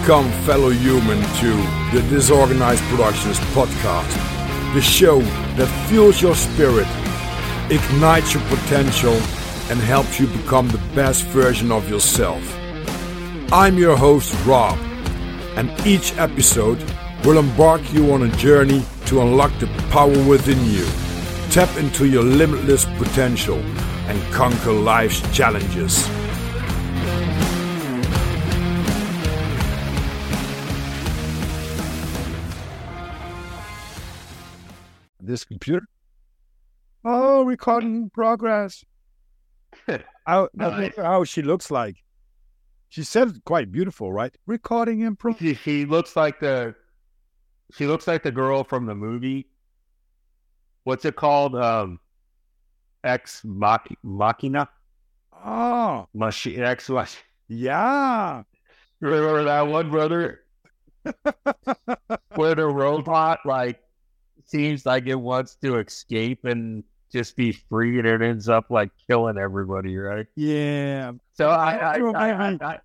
Welcome, fellow human, to the Disorganized Productions podcast, the show that fuels your spirit, ignites your potential, and helps you become the best version of yourself. I'm your host, Rob, and each episode will embark you on a journey to unlock the power within you, tap into your limitless potential, and conquer life's challenges. This computer. Oh, recording progress. how, Nice. how she looks like. She said quite beautiful, right? Recording in progress. She, she looks like the she looks like the girl from the movie. What's it called? Um, Ex Mach- Machina. Oh, Machi- Ex Mach- yeah. Remember that one, brother? Where the robot like seems like it wants to escape and just be free, and it ends up like killing everybody, right? yeah. So I, I, I- I,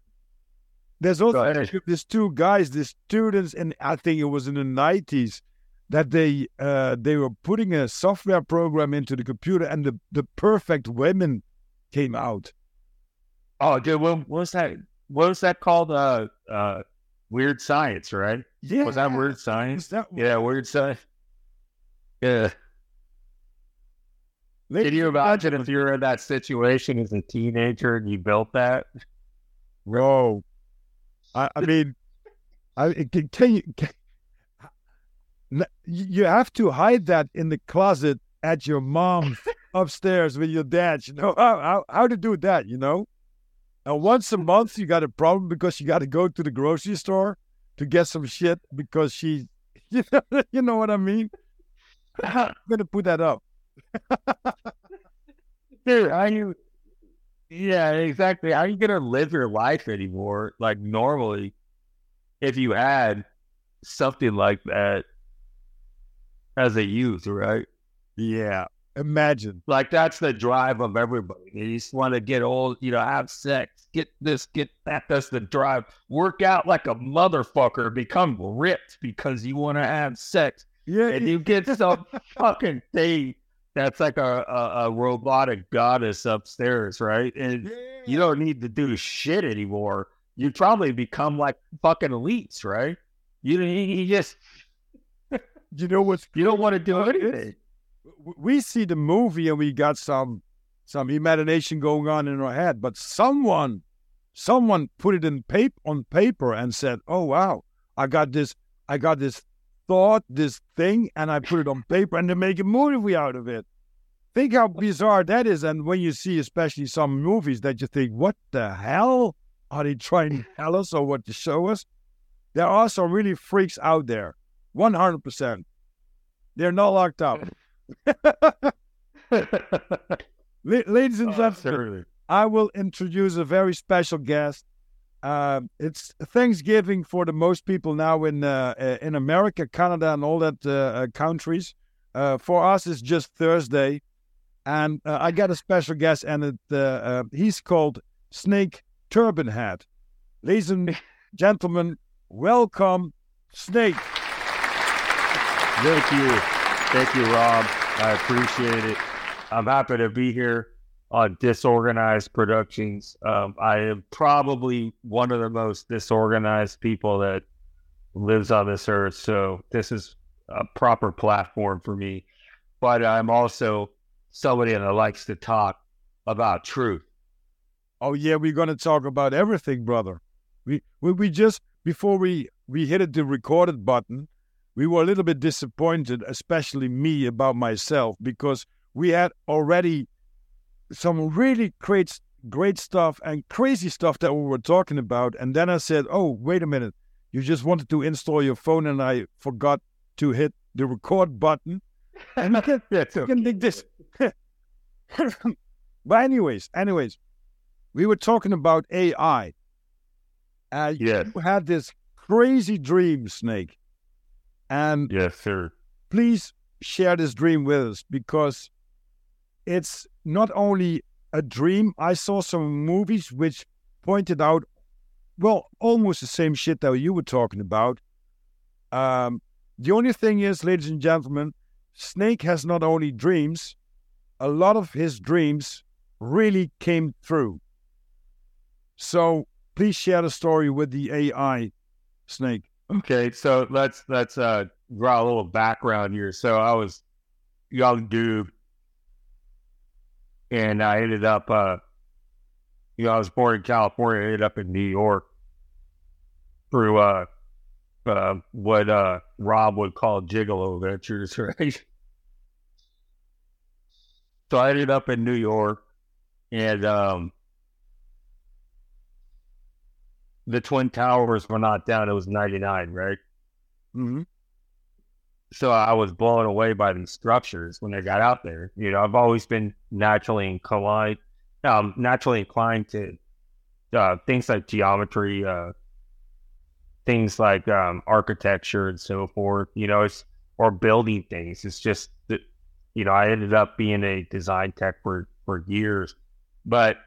There's also these two guys, these students, and I think it was in the nineties that they uh, they were putting a software program into the computer, and the the perfect women came out. oh, dude, what, was that? What was that called? Uh, uh, Weird Science, right? Yeah, Was that Weird Science? That Yeah, weird science. Yeah. Can you imagine if you're in that situation as a teenager and you built that? Bro, I, I mean, I can, can you can, you have to hide that in the closet at your mom's upstairs with your dad. You know how, how how to do that? You know, and once a month you got a problem because you got to go to the grocery store to get some shit because she, you know, you know what I mean. I'm gonna put that up. Dude, how you Yeah, exactly. Are you gonna live your life anymore? Like normally, if you had something like that as a youth, right? Yeah, imagine. Like that's the drive of everybody. They just want to get old, you know, have sex, get this, get that. That's the drive. Work out like a motherfucker, become ripped because you want to have sex, Yeah, and you get some fucking thing that's like a, a, a robotic goddess upstairs, right? And you don't need to do shit anymore. You probably become like fucking elites, right? You you just you know what's you don't want to do anything. we see the movie and we got some some imagination going on in our head but someone someone put it in paper on paper and said oh wow i got this i got this thought this thing and i put it on paper and they make a movie out of it. Think how bizarre that is. And when you see especially some movies that you think what the hell? Are they trying to tell us or what to show us? There are some really freaks out there. 100% they're not locked up. La- ladies and Oh, gentlemen. I will introduce a very special guest. Um, it's Thanksgiving for the most people now in uh, uh, in America, Canada, and all that uh, uh, countries. Uh, for us, it's just Thursday, and uh, I got a special guest, and it, uh, uh, he's called Snake Turbanhead. Ladies and gentlemen, welcome, Snake. Thank you. Thank you, Rob. I appreciate it. I'm happy to be here on Disorganized Productions. Um, I am probably one of the most disorganized people that lives on this earth. So this is a proper platform for me. But I'm also somebody that likes to talk about truth. Oh yeah, we're gonna talk about everything, brother. We we, we just before we we hit the recorded button, we were a little bit disappointed, especially me about myself, because we had already some really great great stuff and crazy stuff that we were talking about, and then I said, "Oh, wait a minute, you just wanted to install your phone, and I forgot to hit the record button." And then That's you can dig this. but anyways, anyways, we were talking about AI. Uh, Yes. You had this crazy dream, Snake, and Yes, sir. please share this dream with us because it's not only a dream. I saw some movies which pointed out well, almost the same shit that you were talking about. Um, the only thing is, ladies and gentlemen, Snake has not only dreams, a lot of his dreams really came through. So please share the story with the AI, Snake. Okay, so let's let's uh draw a little background here. So I was young dude and I ended up uh you know, I was born in California, ended up in New York through uh uh what uh Rob would call gigolo ventures, right? so I ended up in New York and um the Twin Towers were not down. It was 99, right? Mm-hmm. So I was blown away by these structures when I got out there. You know, I've always been naturally inclined, um, naturally inclined to uh, things like geometry, uh, things like um, architecture and so forth. You know, it's or building things. It's just that, you know, I ended up being a design tech for for years, but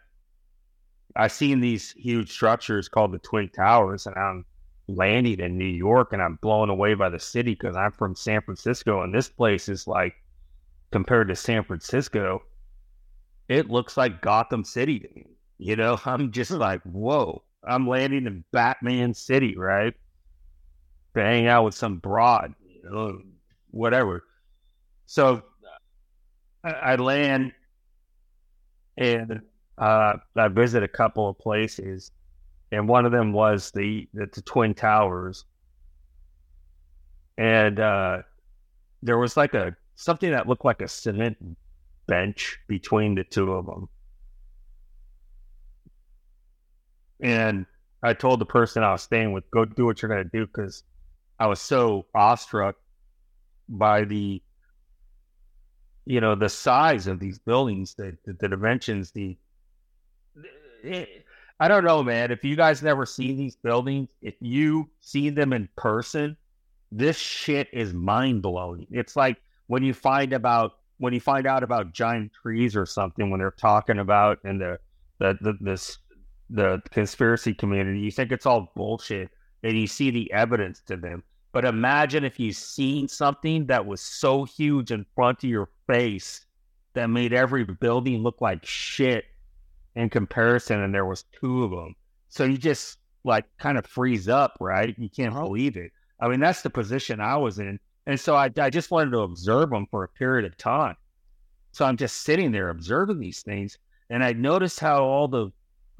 I've seen these huge structures called the Twin Towers, and I'm landing in New York, and I'm blown away by the city because I'm from San Francisco, and this place is like compared to San Francisco, it looks like Gotham City to me. You know, I'm just like, whoa, I'm landing in Batman City, right? To hang out with some broad, you know, whatever. So I, I land and uh, I visit a couple of places, and one of them was the the, the Twin Towers, and uh, there was like a something that looked like a cement bench between the two of them, and I told the person I was staying with, "Go do what you're gonna do," because I was so awestruck by the you know the size of these buildings the, the, the dimensions the I don't know, man. If you guys never see these buildings, if you see them in person, this shit is mind blowing. It's like when you find about when you find out about giant trees or something when they're talking about in the the, the this the conspiracy community, you think it's all bullshit, and you see the evidence to them. But imagine if you seen something that was so huge in front of your face that made every building look like shit in comparison, and there was two of them. So you just like kind of freeze up, right? You can't uh-huh. believe it. I mean, that's the position I was in, and so I, I just wanted to observe them for a period of time. So I'm just sitting there observing these things, and I noticed how all the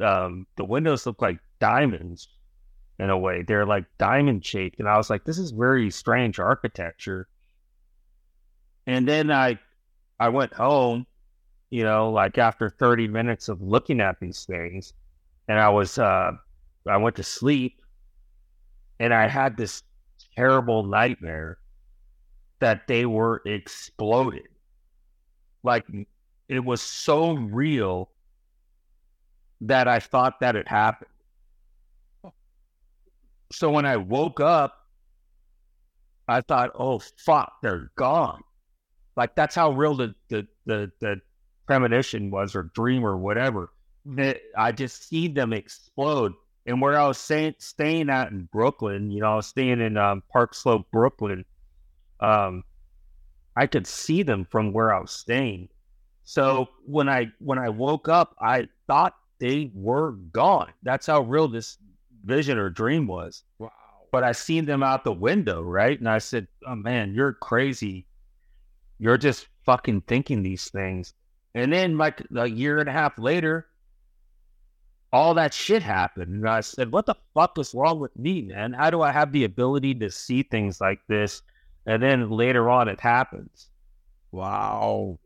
um, the windows look like diamonds in a way. They're like diamond shaped, and I was like, this is very strange architecture. And then I I went home you know, like after 30 minutes of looking at these things, and I was, uh, I went to sleep and I had this terrible nightmare that they were exploded. Like it was so real that I thought that it happened. So when I woke up, I thought, oh fuck, they're gone. Like that's how real the the the, the premonition was or dream or whatever. That I just see them explode. And where I was staying, staying at in Brooklyn, you know, I was staying in um, Park Slope, Brooklyn. Um, I could see them from where I was staying. So when I when I woke up, I thought they were gone. That's how real this vision or dream was. Wow. But I seen them out the window, right? And I said, "Oh man, you're crazy. You're just fucking thinking these things." And then like a year and a half later, all that shit happened. And I said, what the fuck is wrong with me, man? How do I have the ability to see things like this? And then later on, it happens. Wow.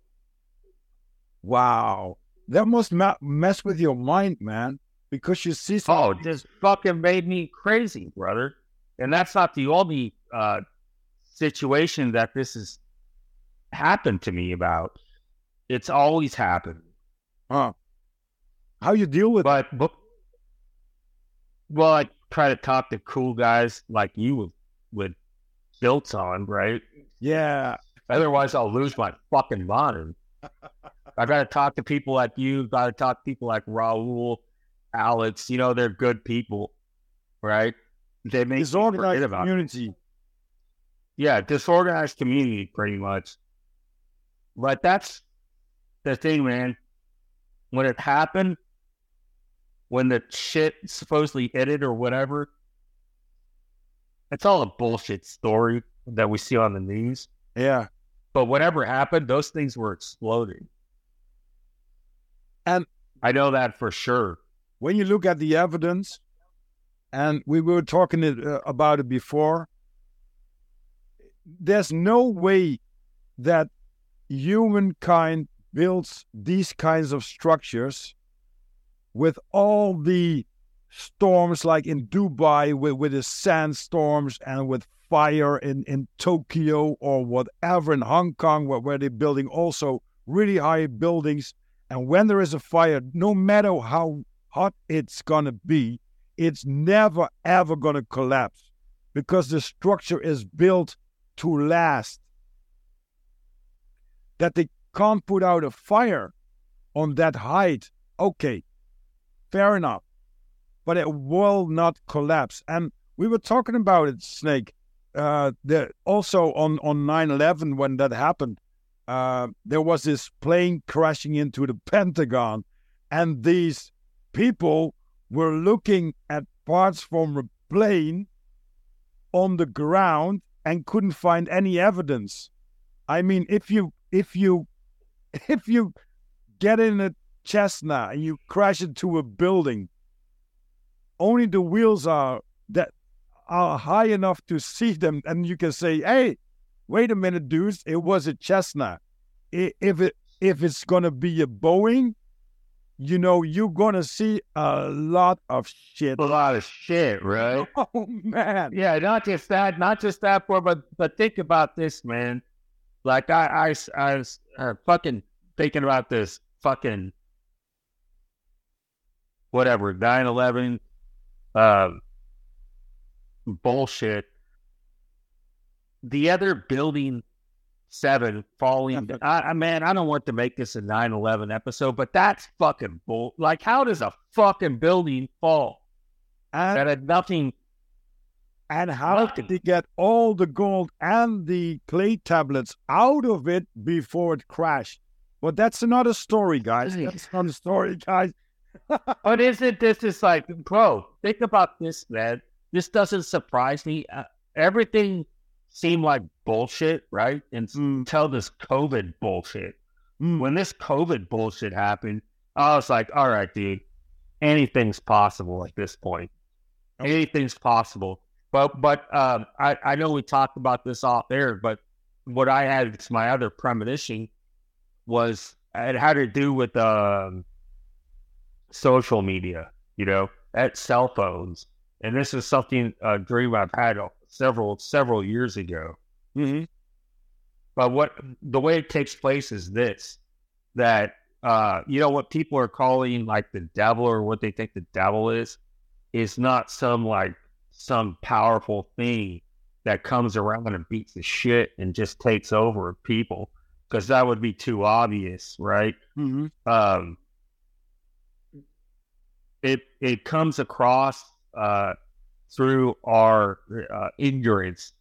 Wow. That must ma- mess with your mind, man, because you see something. Oh, this fucking made me crazy, brother. And that's not the only uh, situation that this has happened to me about. It's always happened. Huh. How you deal with but, but well, I try to talk to cool guys like you with, built on, right? Yeah. Otherwise, I'll lose my fucking mind. I got to talk to people like you. Got to talk to people like Raul, Alex. You know, they're good people. right? They make disorganized community. Yeah, disorganized community, pretty much. But that's the thing, man. When it happened, when the shit supposedly hit it or whatever, it's all a bullshit story that we see on the news. Yeah. But whatever happened, those things were exploding. And I know that for sure. When you look at the evidence, and we were talking it, uh, about it before, there's no way that humankind builds these kinds of structures with all the storms like in Dubai with, with the sandstorms and with fire in, in Tokyo or whatever in Hong Kong where, where they're building also really high buildings. And when there is a fire, no matter how hot it's going to be, it's never ever going to collapse because the structure is built to last. That they can't put out a fire on that height, okay, fair enough, but it will not collapse. And we were talking about it, Snake. Uh, the, also on on 9/11 when that happened, uh, there was this plane crashing into the Pentagon, and these people were looking at parts from a plane on the ground and couldn't find any evidence. I mean, if you if you if you get in a Cessna and you crash into a building, only the wheels are that are high enough to see them, and you can say, "Hey, wait a minute, dudes, it was a Cessna." If it if it's gonna be a Boeing, you know you're gonna see a lot of shit. A lot of shit, right? Oh man. Yeah, not just that, not just that, but but think about this, man. Like I I I was uh, fucking thinking about this fucking whatever 9-11 uh, bullshit. The other building seven falling. I, I, man, I don't want to make this a 9-11 episode, but that's fucking bull. Like, how does a fucking building fall? And, that had nothing. And how did they get all the gold and the clay tablets out of it before it crashed? But that's another story, guys. That's another story, guys. but isn't this just like, bro? Think about this, man. This doesn't surprise me. Uh, everything seemed like bullshit, right? Until mm. this COVID bullshit. Mm. When this COVID bullshit happened, I was like, all right, dude, anything's possible at this point. Anything's possible. But but um, I, I know we talked about this off air, but what I had, it's my other premonition, was it had to do with um, social media, you know, at cell phones. And this is something, a dream I've had several, several years ago. Mm-hmm. But what the way it takes place is this that, uh, you know, what people are calling like the devil or what they think the devil is, is not some like some powerful thing that comes around and beats the shit and just takes over people because that would be too obvious, right? Mm-hmm. Um, it it comes across uh, through our uh, ignorance,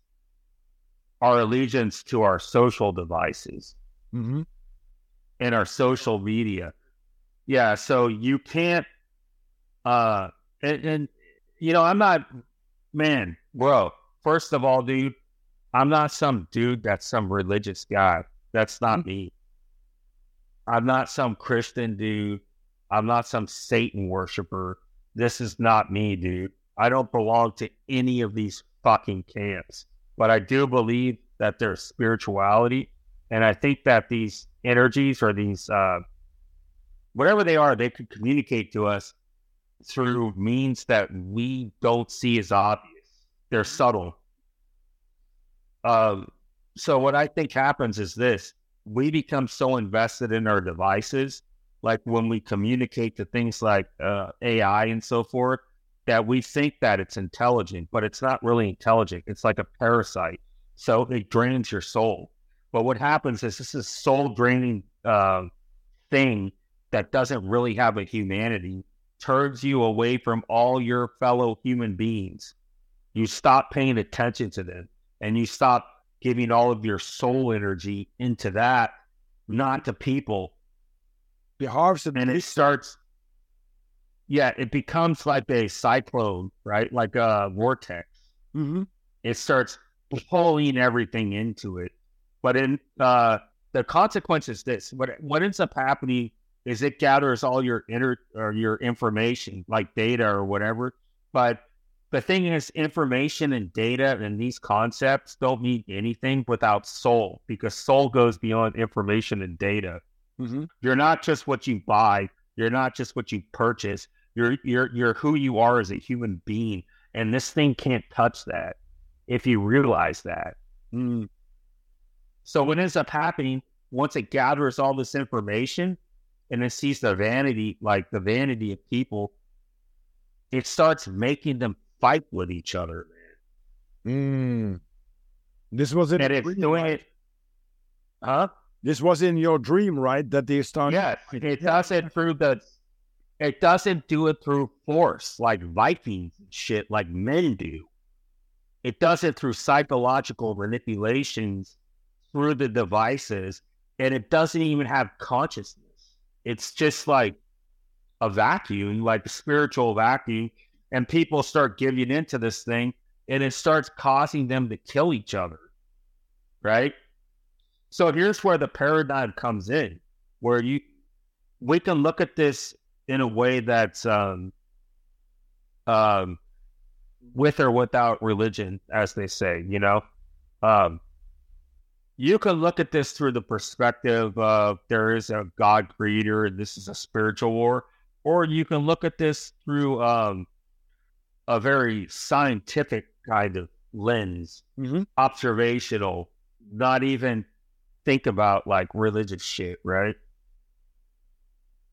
our allegiance to our social devices mm-hmm. and our social media. Yeah, so you can't. Uh, and, and you know, I'm not, man, bro. First of all, dude, I'm not some dude that's some religious guy. That's not mm-hmm. me. I'm not some Christian dude I'm not some Satan worshiper. This is not me, dude. I don't belong to any of these fucking camps. But I do believe that there's spirituality. And I think that these energies or these, uh, whatever they are, they could communicate to us through means that we don't see as obvious. They're subtle. Um, so what I think happens is this: we become so invested in our devices like when we communicate to things like uh, AI and so forth, that we think that it's intelligent, but it's not really intelligent. It's like a parasite. So it drains your soul. But what happens is this is soul draining uh, thing that doesn't really have a humanity turns you away from all your fellow human beings. You stop paying attention to them and you stop giving all of your soul energy into that, not to people. The harvested And it starts, yeah, it becomes like a cyclone, right? Like a vortex. hmm It starts pulling everything into it. But in uh, the consequence is this: what what ends up happening is it gathers all your inner or your information, like data or whatever. But the thing is, information and data and these concepts don't mean anything without soul, because soul goes beyond information and data. hmm You're not just what you buy. You're not just what you purchase. You're you're you're who you are as a human being, and this thing can't touch that. If you realize that, Mm. so what ends up happening once it gathers all this information and it sees the vanity, like the vanity of people, it starts making them fight with each other. Mm. This was in And it's dream, doing right? it, huh? This was in your dream, right? That they start. Yeah, it does it through the. It doesn't do it through force like Vikings and shit, like men do. It does it through psychological manipulations through the devices, and it doesn't even have consciousness. It's just like a vacuum, like a spiritual vacuum, and people start giving into this thing, and it starts causing them to kill each other, right? So here's where the paradigm comes in, where you we can look at this in a way that's um, um, with or without religion, as they say. You know, um, you can look at this through the perspective of there is a God creator and this is a spiritual war, or you can look at this through um, a very scientific kind of lens, Mhm. observational, not even think about like religious shit, right?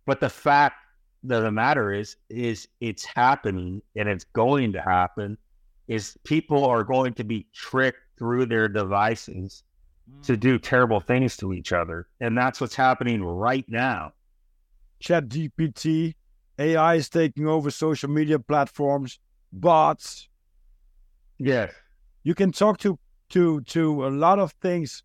But the fact that the matter is, is it's happening and it's going to happen. Is people are going to be tricked through their devices to do terrible things to each other, and that's what's happening right now. Chat GPT, AI is taking over social media platforms, bots. Yeah. You can talk to to to a lot of things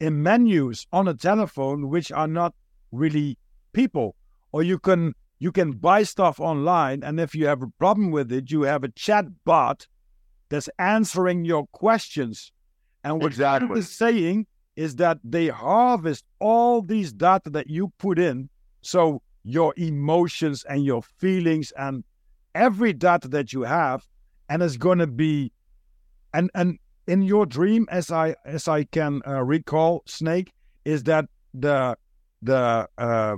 in menus on a telephone which are not really people. Or you can you can buy stuff online and if you have a problem with it, you have a chat bot that's answering your questions. And what Exactly. is saying is that they harvest all these data that you put in. So your emotions and your feelings and every data that you have, and it's going to be, and and in your dream, as I as I can uh, recall, Snake is that the the uh,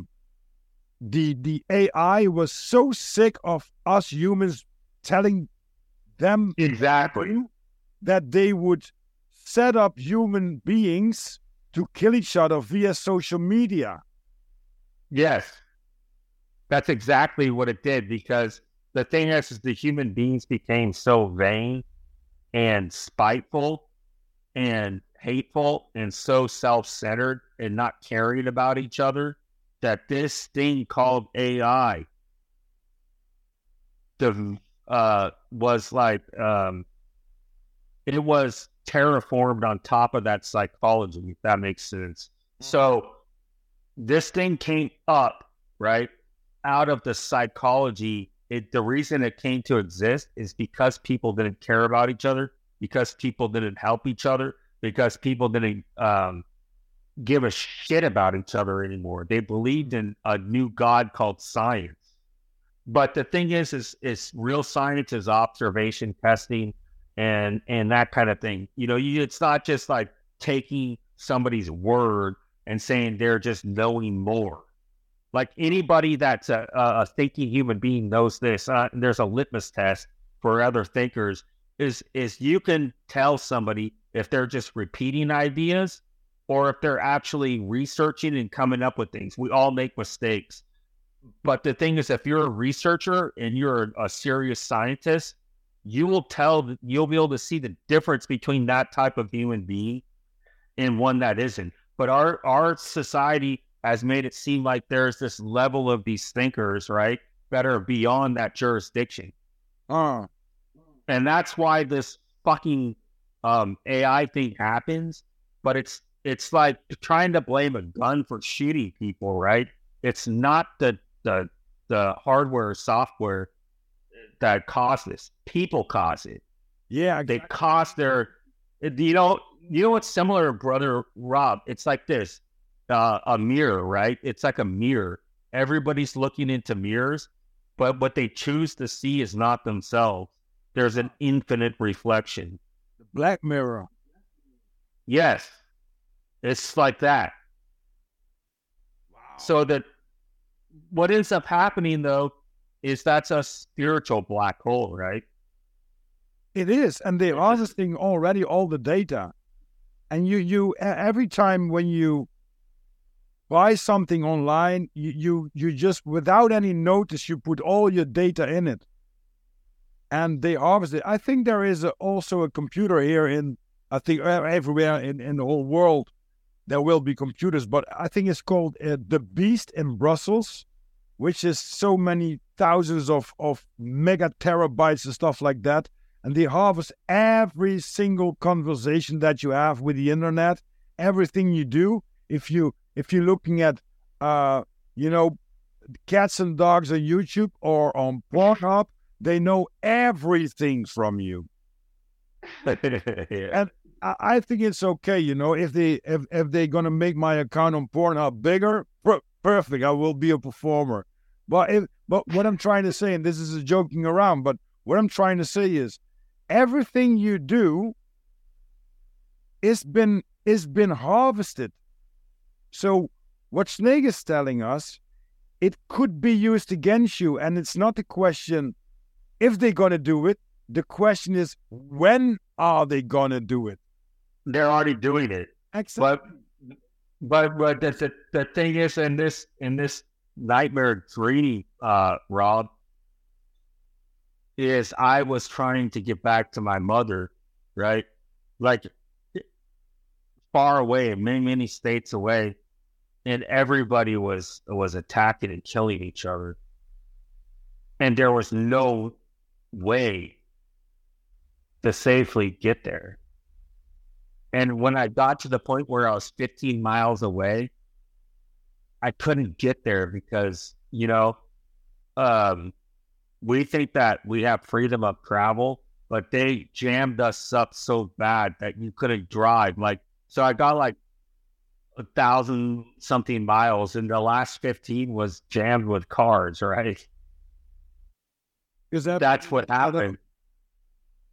the the AI was so sick of us humans telling them exactly. that they would set up human beings to kill each other via social media. Yes, that's exactly what it did. Because the thing is, is the human beings became so vain and spiteful and hateful and so self-centered and not caring about each other that this thing called AI the uh was like um it was terraformed on top of that psychology if that makes sense. So this thing came up right out of the psychology. It the reason it came to exist is because people didn't care about each other because people didn't help each other because people didn't um give a shit about each other anymore. They believed in a new god called science. But the thing is is is real science is observation testing and and that kind of thing. You know you, it's not just like taking somebody's word and saying they're just knowing more. Like anybody that's a, a thinking human being knows this uh, there's a litmus test for other thinkers is is you can tell somebody if they're just repeating ideas or if they're actually researching and coming up with things. We all make mistakes. But the thing is, if you're a researcher and you're a serious scientist, you will tell, you'll be able to see the difference between that type of human being and one that isn't. But our our society has made it seem like there's this level of these thinkers, right? that are beyond that jurisdiction. Uh, And that's why this fucking um, AI thing happens. But it's it's like trying to blame a gun for shooting people, right? It's not the the the hardware or software that caused this. People cause it. yeah, They exactly. cause their you know you know what's similar, brother Rob? It's like this. Uh, a mirror, right? It's like a mirror. Everybody's looking into mirrors, but what they choose to see is not themselves. There's an infinite reflection. The Black Mirror. Yes. It's like that. Wow. So that what ends up happening though is that's a spiritual black hole, right? It is, and they're harvesting already all the data. And you, you every time when you buy something online, you, you, you just without any notice, you put all your data in it, and they harvest it. I think there is a, also a computer here in, I think everywhere in, in the whole world, there will be computers, but I think it's called uh, the Beast in Brussels, which is so many thousands of of mega terabytes and stuff like that and they harvest every single conversation that you have with the internet everything you do. If you if you're looking at uh you know cats and dogs on youtube or on pornhub they know everything from you. Yeah. I, I think it's okay you know if they if, if they're gonna make my account on pornhub bigger per- perfect i will be a performer but if but what i'm trying to say and this is a joking around but what i'm trying to say is everything you do is been is been harvested so what snake is telling us it could be used against you and it's not the question if they're going to do it the question is when are they going to do it They're already doing it. Excellent. But but but the, the the thing is in this in this nightmare dream, uh, Rob, is I was trying to get back to my mother, right? Like far away, many many states away, and everybody was was attacking and killing each other, and there was no way to safely get there. And when I got to the point where I was 15 miles away, I couldn't get there because, you know, um, we think that we have freedom of travel, but they jammed us up so bad that you couldn't drive. Like, so I got like a thousand something miles, and the last 15 was jammed with cars, right? Is that That's what happened.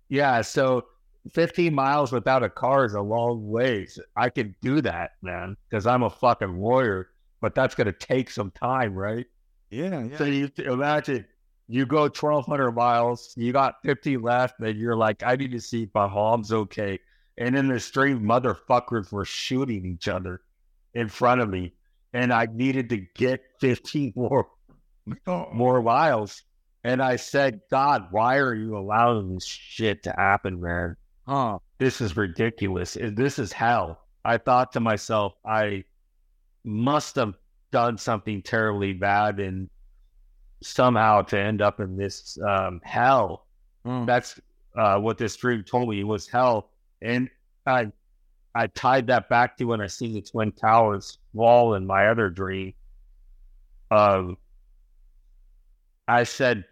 Yeah, so 15 miles without a car is a long ways. I could do that, man, because I'm a fucking warrior, but that's going to take some time, right? Yeah, yeah. So you imagine you go 1,200 miles, you got 50 left, and you're like, I need to see if my mom's okay. And in the street, motherfuckers were shooting each other in front of me. And I needed to get 15 more Oh, more miles. And I said, God, why are you allowing this shit to happen, man? huh. This is ridiculous. This is hell. I thought to myself, I must have done something terribly bad and somehow to end up in this um, hell. huh. That's uh, what this dream told me. It was hell. And I I tied that back to when I see the Twin Towers wall in my other dream. Um, I said,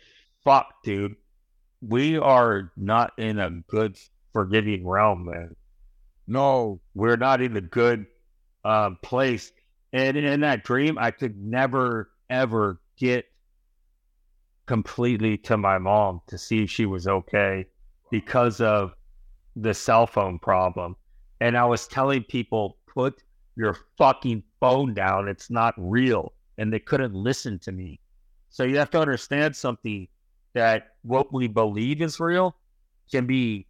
fuck, dude. We are not in a good forgiving realm, man. No. We're not in a good um, place. And in that dream, I could never, ever get completely to my mom to see if she was okay because of the cell phone problem. And I was telling people, put your fucking phone down. It's not real. And they couldn't listen to me. So you have to understand something that what we believe is real can be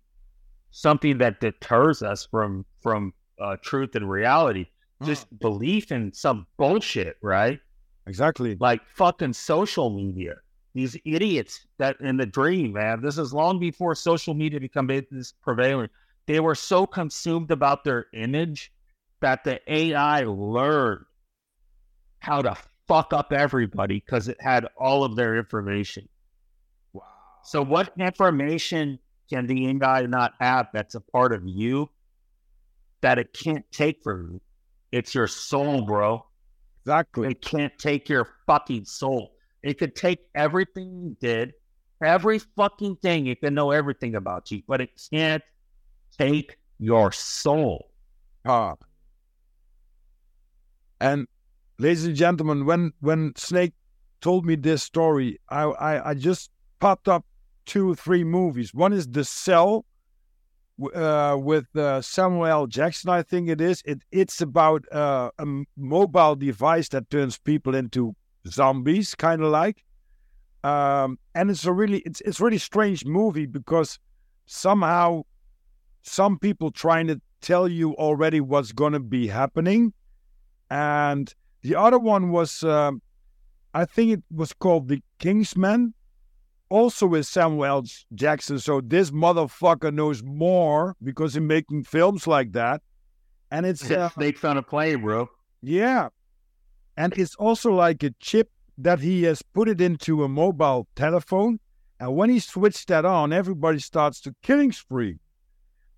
something that deters us from from uh, truth and reality. Just mm. belief in some bullshit, right? Exactly. Like fucking social media. These idiots that in the dream, man. This is long before social media became this prevalent. They were so consumed about their image that the AI learned how to fuck up everybody because it had all of their information. Wow. So, what information can the AI not have that's a part of you that it can't take from you? It's your soul, bro. Exactly. It can't take your fucking soul. It could take everything you did, every fucking thing. It can know everything about you, but it can't take your soul. Ah. And ladies and gentlemen, when when Snake told me this story, I I, I just popped up two three movies. One is The Cell uh, with uh, Samuel Jackson, I think it is. It it's about uh, a mobile device that turns people into zombies, kind of like. Um, and it's a really it's it's really strange movie because somehow some people trying to tell you already what's going to be happening and the other one was, um, I think it was called The Kingsman, also with Samuel L. Jackson. So this motherfucker knows more because he's making films like that. And it's uh, make fun of play, bro. Yeah, and it's also like a chip that he has put it into a mobile telephone, and when he switched that on, everybody starts to killing spree.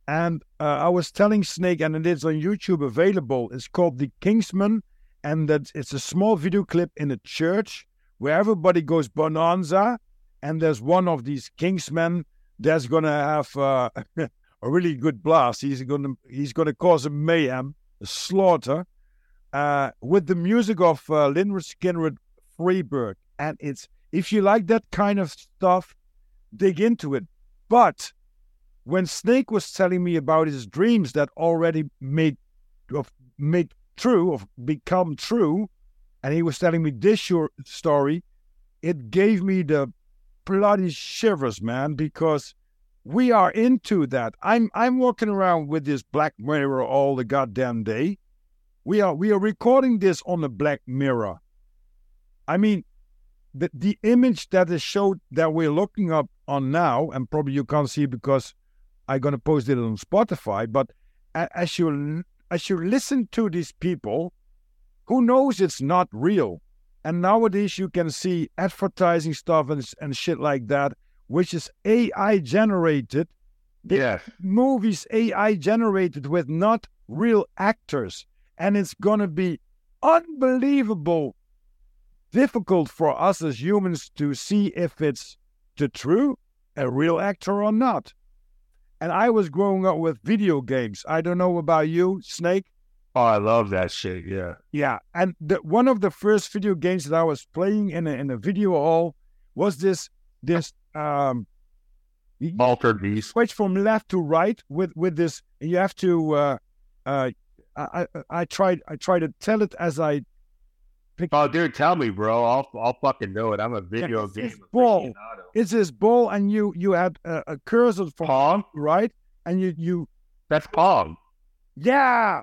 And uh, I was telling Snake, and it is on YouTube available. It's called The Kingsman, and that it's a small video clip in a church where everybody goes bonanza, and there's one of these Kingsmen that's gonna have uh, a really good blast. He's gonna he's gonna cause a mayhem, a slaughter, uh, with the music of uh, Skynyrd Freebird, and it's if you like that kind of stuff, dig into it. But when Snake was telling me about his dreams that already made of made true, of become true, and he was telling me this short story, it gave me the bloody shivers, man, because we are into that. I'm I'm walking around with this black mirror all the goddamn day. We are we are recording this on the black mirror. I mean, the the image that is showed that we're looking up on now, and probably you can't see because I'm gonna post it on Spotify. But as you as you listen to these people, who knows it's not real? And nowadays you can see advertising stuff and and shit like that, which is AI generated. Yeah, movies AI generated with not real actors, and it's gonna be unbelievable difficult for us as humans to see if it's the true a real actor or not. And I was growing up with video games. I don't know about you, Snake. Oh, I love that shit. Yeah. Yeah. And the, one of the first video games that I was playing in a, in a video hall was this this um Altered Beast. Switch from left to right with with this. You have to. Uh, uh, I, I I tried I tried to tell it as I Oh, dude, tell me, bro. I'll I'll fucking know it. I'm a video yeah, game ball. It's this ball, and you you had a, a cursor for Pong, right? And you you that's Pong. Yeah.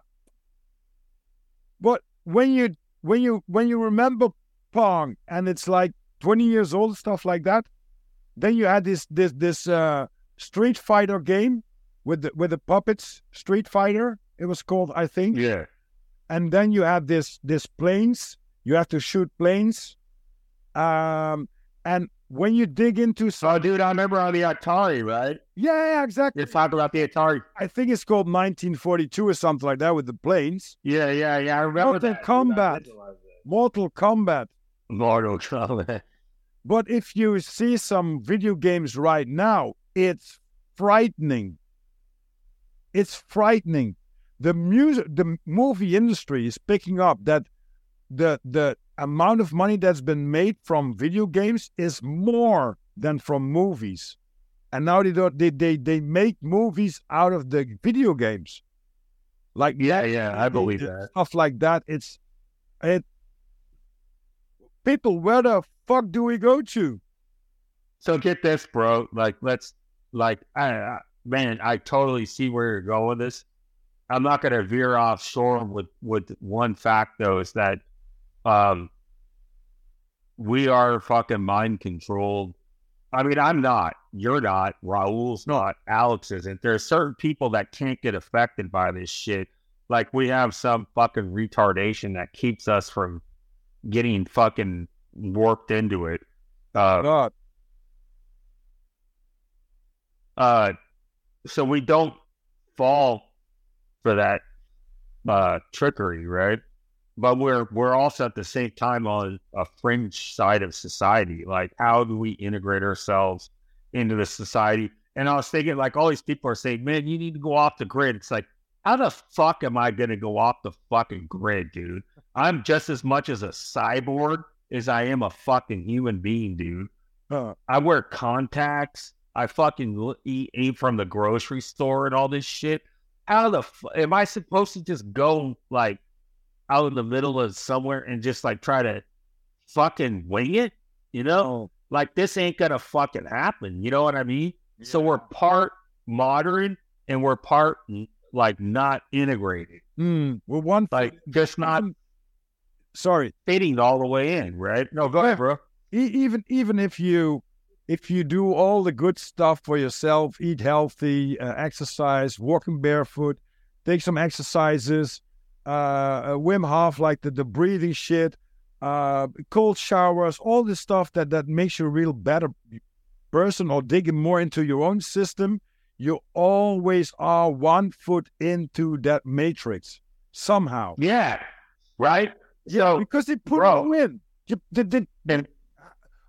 When you when you when you remember Pong, and it's like 20 years old, stuff like that, then you had this this this uh, Street Fighter game with the with the puppets. Street Fighter, it was called, I think. Yeah. And then you had this this planes you have to shoot planes. Um, and when you dig into so, oh, dude, I remember on the Atari, right? Yeah, yeah, exactly. You talked about the Atari. I think it's called 1942 or something like that with the planes. Yeah, yeah, yeah. I remember Mortal that. Kombat. Mortal Kombat. Mortal Kombat. But if you see some video games right now, it's frightening. It's frightening. The music, the movie industry is picking up that the the amount of money that's been made from video games is more than from movies. And now they don't they they, they make movies out of the video games. Like yeah, that, yeah, I believe that. Stuff like that. It's it people, where the fuck do we go to? So get this, bro. Like let's like I, I man, I totally see where you're going with this. I'm not gonna veer offshore with with one fact though, is that um, we are fucking mind controlled. I mean, I'm not. You're not. Raul's not. Alex isn't. There are certain people that can't get affected by this shit. Like we have some fucking retardation that keeps us from getting fucking warped into it. Uh, God. uh, so we don't fall for that uh, trickery, right? But we're we're also at the same time on a fringe side of society. Like, how do we integrate ourselves into the society? And I was thinking, like, all these people are saying, "Man, you need to go off the grid." It's like, how the fuck am I going to go off the fucking grid, dude? I'm just as much as a cyborg as I am a fucking human being, dude. Uh, I wear contacts. I fucking eat, eat from the grocery store and all this shit. How the f- am I supposed to just go like out in the middle of somewhere and just like try to fucking wing it? You know, like this ain't gonna fucking happen. You know what I mean? So we're part modern and we're part like not integrated, mm, well, one like just not sorry. fitting all the way in, right? No, go ahead, bro. E- even even if you if you do all the good stuff for yourself, eat healthy, uh, exercise, walking barefoot, take some exercises, uh, Wim Hof like the, the breathing shit, uh, cold showers, all this stuff that that makes you a real better person or digging more into your own system. You always are one foot into that matrix somehow. Yeah, right. Yeah, So because they put bro. you in. You, they, they, And-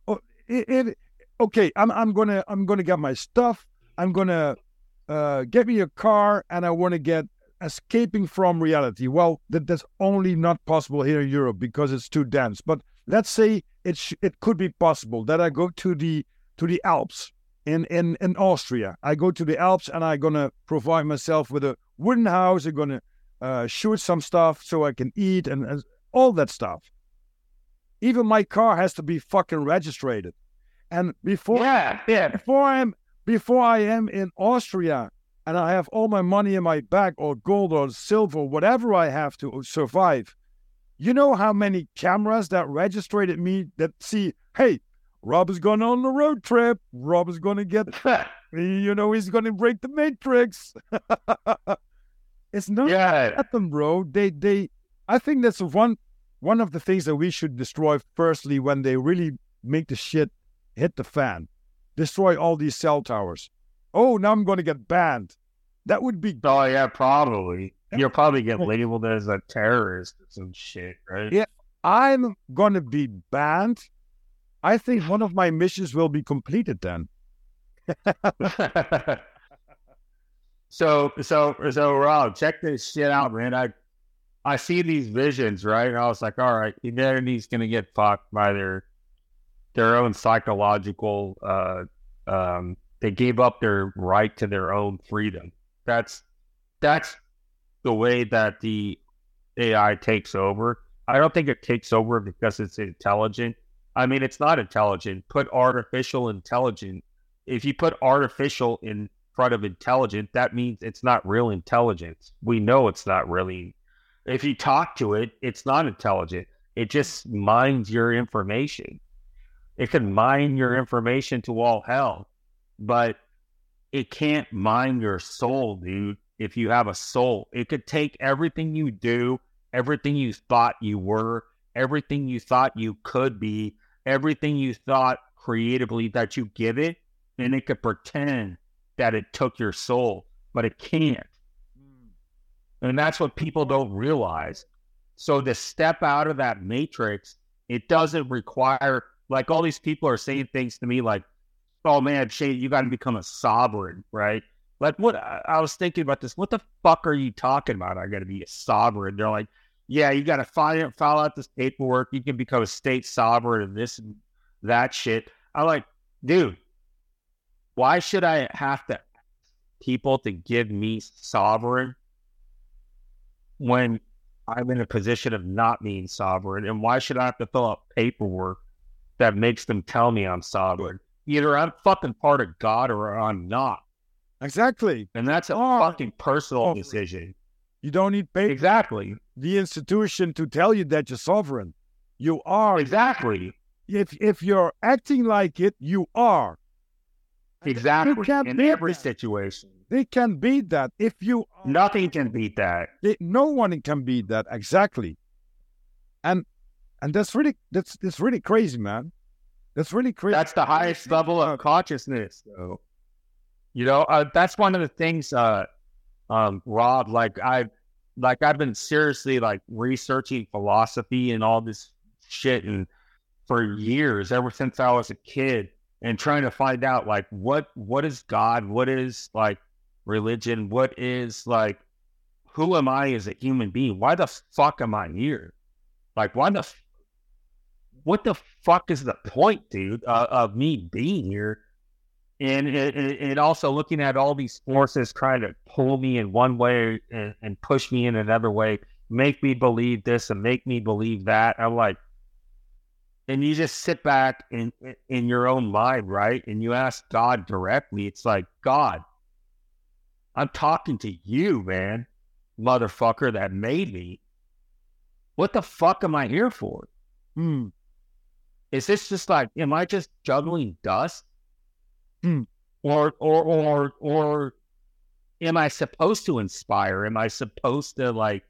oh, it, it, okay, I'm I'm gonna I'm gonna get my stuff. I'm gonna uh, get me a car, and I want to get escaping from reality. Well, that, that's only not possible here in Europe because it's too dense. But let's say it sh- it could be possible that I go to the to the Alps in in in Austria. I go to the Alps, and I'm gonna provide myself with a wooden house. I'm gonna uh, shoot some stuff so I can eat and, and all that stuff. Even my car has to be fucking registered. And before yeah, yeah. before I'm before I am in Austria and I have all my money in my bag or gold or silver, whatever I have to survive, you know how many cameras that registered me that see, hey, Rob is going on a road trip. Rob is gonna get you know, he's gonna break the matrix. it's not yeah. happen, bro. They they I think that's one one of the things that we should destroy firstly when they really make the shit hit the fan. Destroy all these cell towers. Oh, now I'm gonna get banned. That would be Oh yeah, probably. You'll probably get labeled as a terrorist or some shit, right? Yeah. I'm gonna be banned. I think one of my missions will be completed then. so so so Rob, check this shit out, man. I I see these visions, right? And I was like, all right, humanity's gonna get fucked by their their own psychological uh um they gave up their right to their own freedom. That's that's the way that the AI takes over. I don't think it takes over because it's intelligent. I mean, it's not intelligent. Put artificial intelligent. If you put artificial in front of intelligent, that means it's not real intelligence. We know it's not really. If you talk to it, it's not intelligent. It just mines your information. It can mine your information to all hell, but it can't mind your soul, dude. If you have a soul, it could take everything you do, everything you thought you were, everything you thought you could be, everything you thought creatively that you give it, and it could pretend that it took your soul, but it can't. Hmm. And that's what people don't realize. So to step out of that matrix, it doesn't require like all these people are saying things to me like, "Oh man, Shane, you got to become a sovereign, right?" Like what? I was thinking about this. What the fuck are you talking about? I got to be a sovereign. They're like, "Yeah, you got to file file out this paperwork. You can become a state sovereign and this and that shit." I'm like, dude, why should I have to people to give me sovereign when I'm in a position of not being sovereign? And why should I have to fill out paperwork that makes them tell me I'm sovereign? Either I'm fucking part of God or I'm not. Exactly. And that's a Oh. fucking personal Oh. decision. You don't need pay- Exactly. the institution to tell you that you're sovereign. You are. Exactly. If if you're acting like it, you are. Exactly. You can't In beat every that. situation. They can beat that. If you are, Nothing can beat that. they, no one can beat that exactly. And and that's really that's that's really crazy, man. That's really crazy. That's the highest level of consciousness, though. You know, uh, that's one of the things, uh, um, Rob. Like I've, like I've been seriously like researching philosophy and all this shit, and for years, ever since I was a kid, and trying to find out like what what is God, what is like religion, what is like who am I as a human being? Why the fuck am I here? Like, why the what the fuck is the point, dude, uh, of me being here? And it, it, also looking at all these forces trying to pull me in one way and, and push me in another way, make me believe this and make me believe that. I'm like, and you just sit back in in your own mind, right? And you ask God directly. It's like, God, I'm talking to you, man, motherfucker that made me. What the fuck am I here for? Hmm. Is this just like, am I just juggling dust? Hmm. Or, or, or, or am I supposed to inspire? Am I supposed to like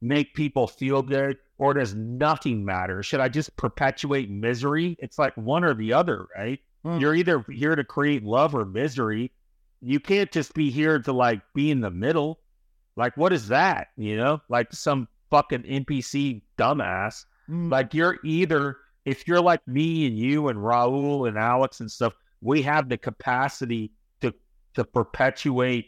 make people feel good? Or does nothing matter? Should I just perpetuate misery? It's like one or the other, right? Hmm. You're either here to create love or misery. You can't just be here to like be in the middle. Like, what is that? You know, like some fucking NPC dumbass. Hmm. Like, you're either if you're like me and you and Raul and Alex and stuff, we have the capacity to to perpetuate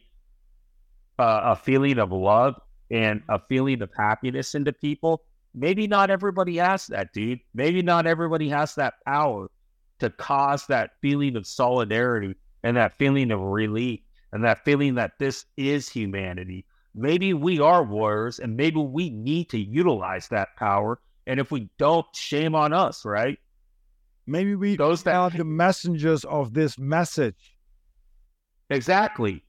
uh, a feeling of love and a feeling of happiness into people. Maybe not everybody has that, dude. Maybe not everybody has that power to cause that feeling of solidarity and that feeling of relief and that feeling that this is humanity. Maybe we are warriors and maybe we need to utilize that power and if we don't, shame on us, right? Maybe we Those that- are the messengers of this message. Exactly.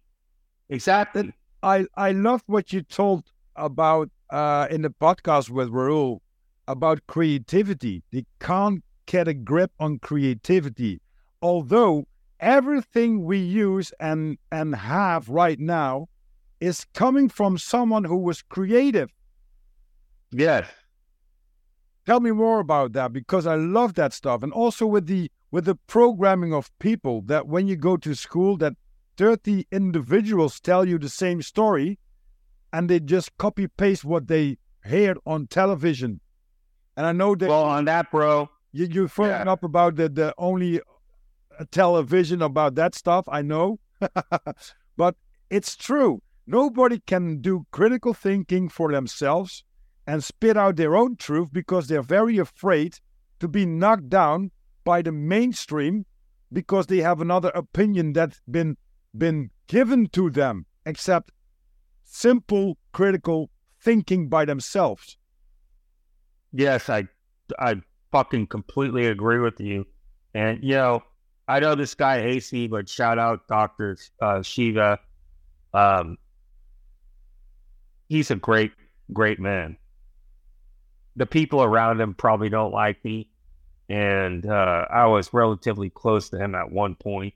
Exactly. I I love what you told about uh, in the podcast with Raul about creativity. They can't get a grip on creativity, although everything we use and and have right now is coming from someone who was creative. Yes. Tell me more about that because I love that stuff, and also with the with the programming of people that when you go to school that 30 individuals tell you the same story and they just copy paste what they heard on television. And I know that Well, on that, bro. you, you're yeah. up about the, the only uh, television about that stuff. I know. but it's true. Nobody can do critical thinking for themselves and spit out their own truth because they're very afraid to be knocked down by the mainstream because they have another opinion that's been been given to them except simple critical thinking by themselves Yes, I, I fucking completely agree with you. And you know, I know this guy hates me, but shout out Doctor uh, Shiva. Um, he's a great, great man. The people around him probably don't like me, and uh, I was relatively close to him at one point.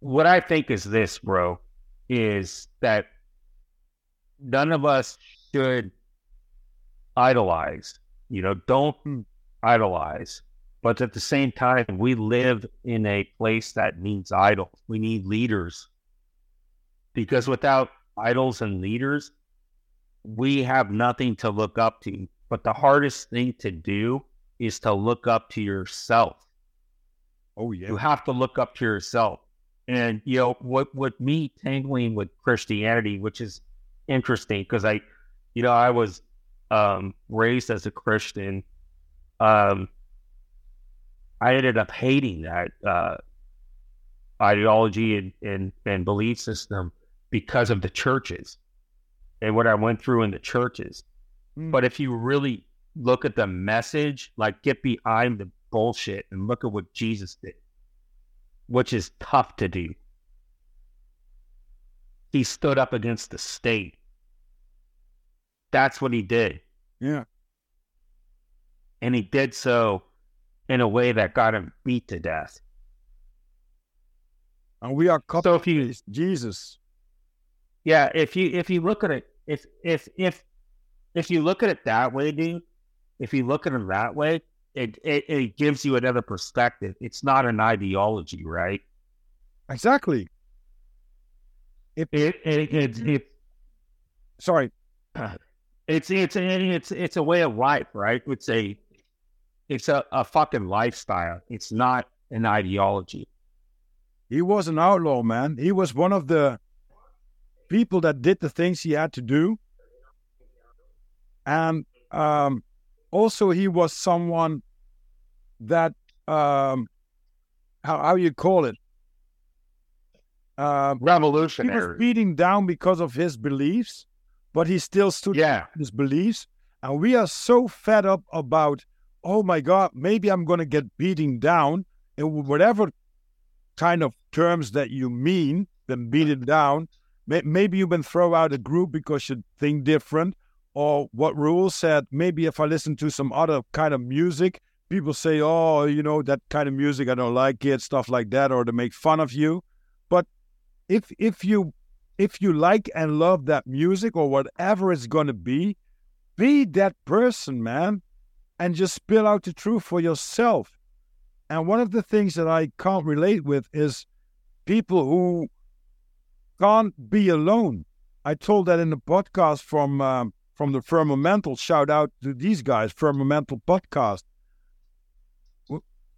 What I think is this, bro, is that none of us should idolize. You know, don't Hmm. idolize. But at the same time, we live in a place that needs idols. We need leaders. Because without idols and leaders, we have nothing to look up to. But the hardest thing to do is to look up to yourself. oh yeah You have to look up to yourself. And you know what? With me tangling with Christianity, which is interesting because I, you know, I was um, raised as a Christian. Um, I ended up hating that uh, ideology and, and and belief system because of the churches and what I went through in the churches. Mm. But if you really look at the message, like get behind the bullshit and look at what Jesus did, which is tough to do. He stood up against the state. That's what he did. yeah And he did so in a way that got him beat to death. and we are So if you jesus Yeah, if you if you look at it, if if if if you look at it that way, dude, if you look at it that way, it, it, it gives you another perspective. It's not an ideology, right? Exactly. It, it, it, it, it sorry. It's it's it's it's a way of life, right? It's a it's a, a fucking lifestyle. It's not an ideology. He was an outlaw, man. He was one of the people that did the things he had to do. And um, also, he was someone that, um, how, how you call it? Uh, Revolutionary. He was beating down because of his beliefs, but he still stood yeah. his beliefs. And we are so fed up about, oh my God, maybe I'm going to get beating down in whatever kind of terms that you mean, then beat it down. Maybe you've been thrown out a group because you think different, or what rules said. Maybe if I listen to some other kind of music, people say, "Oh, you know that kind of music, I don't like it," stuff like that, or to make fun of you. But if if you if you like and love that music or whatever it's going to be, be that person, man, and just spill out the truth for yourself. And one of the things that I can't relate with is people who can't be alone. I told that in the podcast from um, from the Firmamental. Shout out to these guys, Firmamental podcast.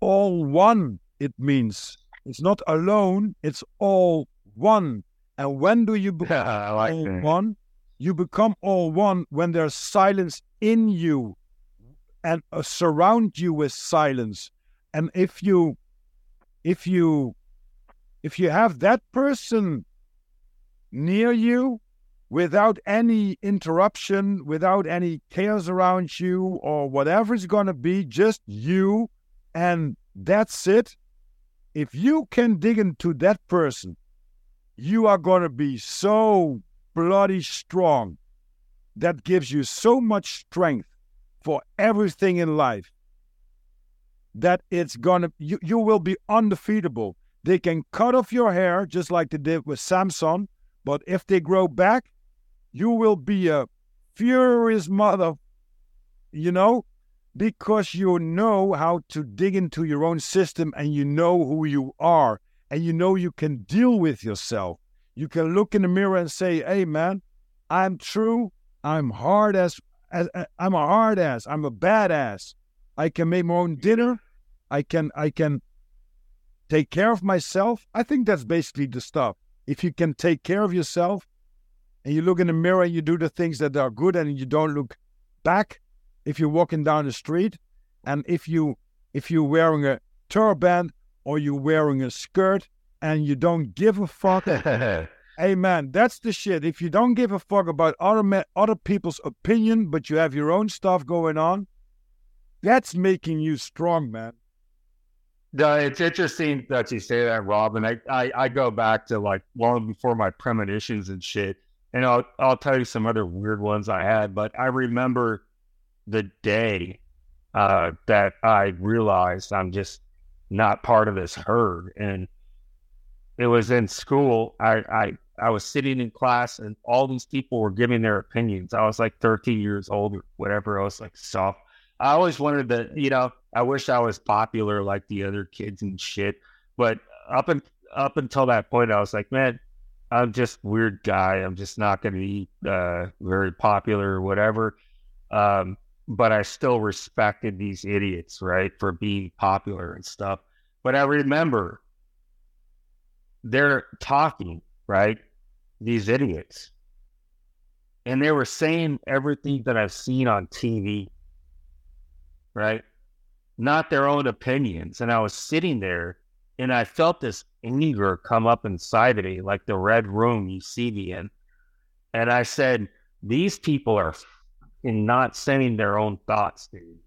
All one, it means. It's not alone, it's all one. And when do you become like all that. one? You become all one when there's silence in you and uh, surround you with silence and if you if you if you have that person near you without any interruption without any chaos around you or whatever it's going to be just you and that's it if you can dig into that person you are going to be so bloody strong that gives you so much strength for everything in life that it's gonna you, you will be undefeatable. They can cut off your hair just like they did with Samson, but if they grow back, you will be a furious mother, you know, because you know how to dig into your own system and you know who you are and you know you can deal with yourself. You can look in the mirror and say, "Hey, man, I'm true. I'm hard as, as uh, I'm a hard ass. I'm a badass. I can make my own dinner. I can I can take care of myself. I think that's basically the stuff. If you can take care of yourself and you look in the mirror and you do the things that are good and you don't look back if you're walking down the street and if you if you're wearing a turban or you're wearing a skirt and you don't give a fuck hey man that's the shit if you don't give a fuck about other other people's opinion but you have your own stuff going on that's making you strong, man. No, it's interesting that you say that, Robin. I, I, I go back to like long before my premonitions and shit. And I'll I'll tell you some other weird ones I had, but I remember the day uh, that I realized I'm just not part of this herd. And it was in school. I, I I was sitting in class and all these people were giving their opinions. I was like 13 years old or whatever. I was like soft I always wanted to, you know, I wish I was popular like the other kids and shit. But up and up until that point, I was like, man, I'm just weird guy. I'm just not going to be uh, very popular or whatever. Um, but I still respected these idiots, right, for being popular and stuff. But I remember they're talking, right, these idiots, and they were saying everything that I've seen on TV right? Not their own opinions. And I was sitting there and I felt this anger come up inside of me, like the red room you see me in. And I said, These people are in not saying their own thoughts, dude.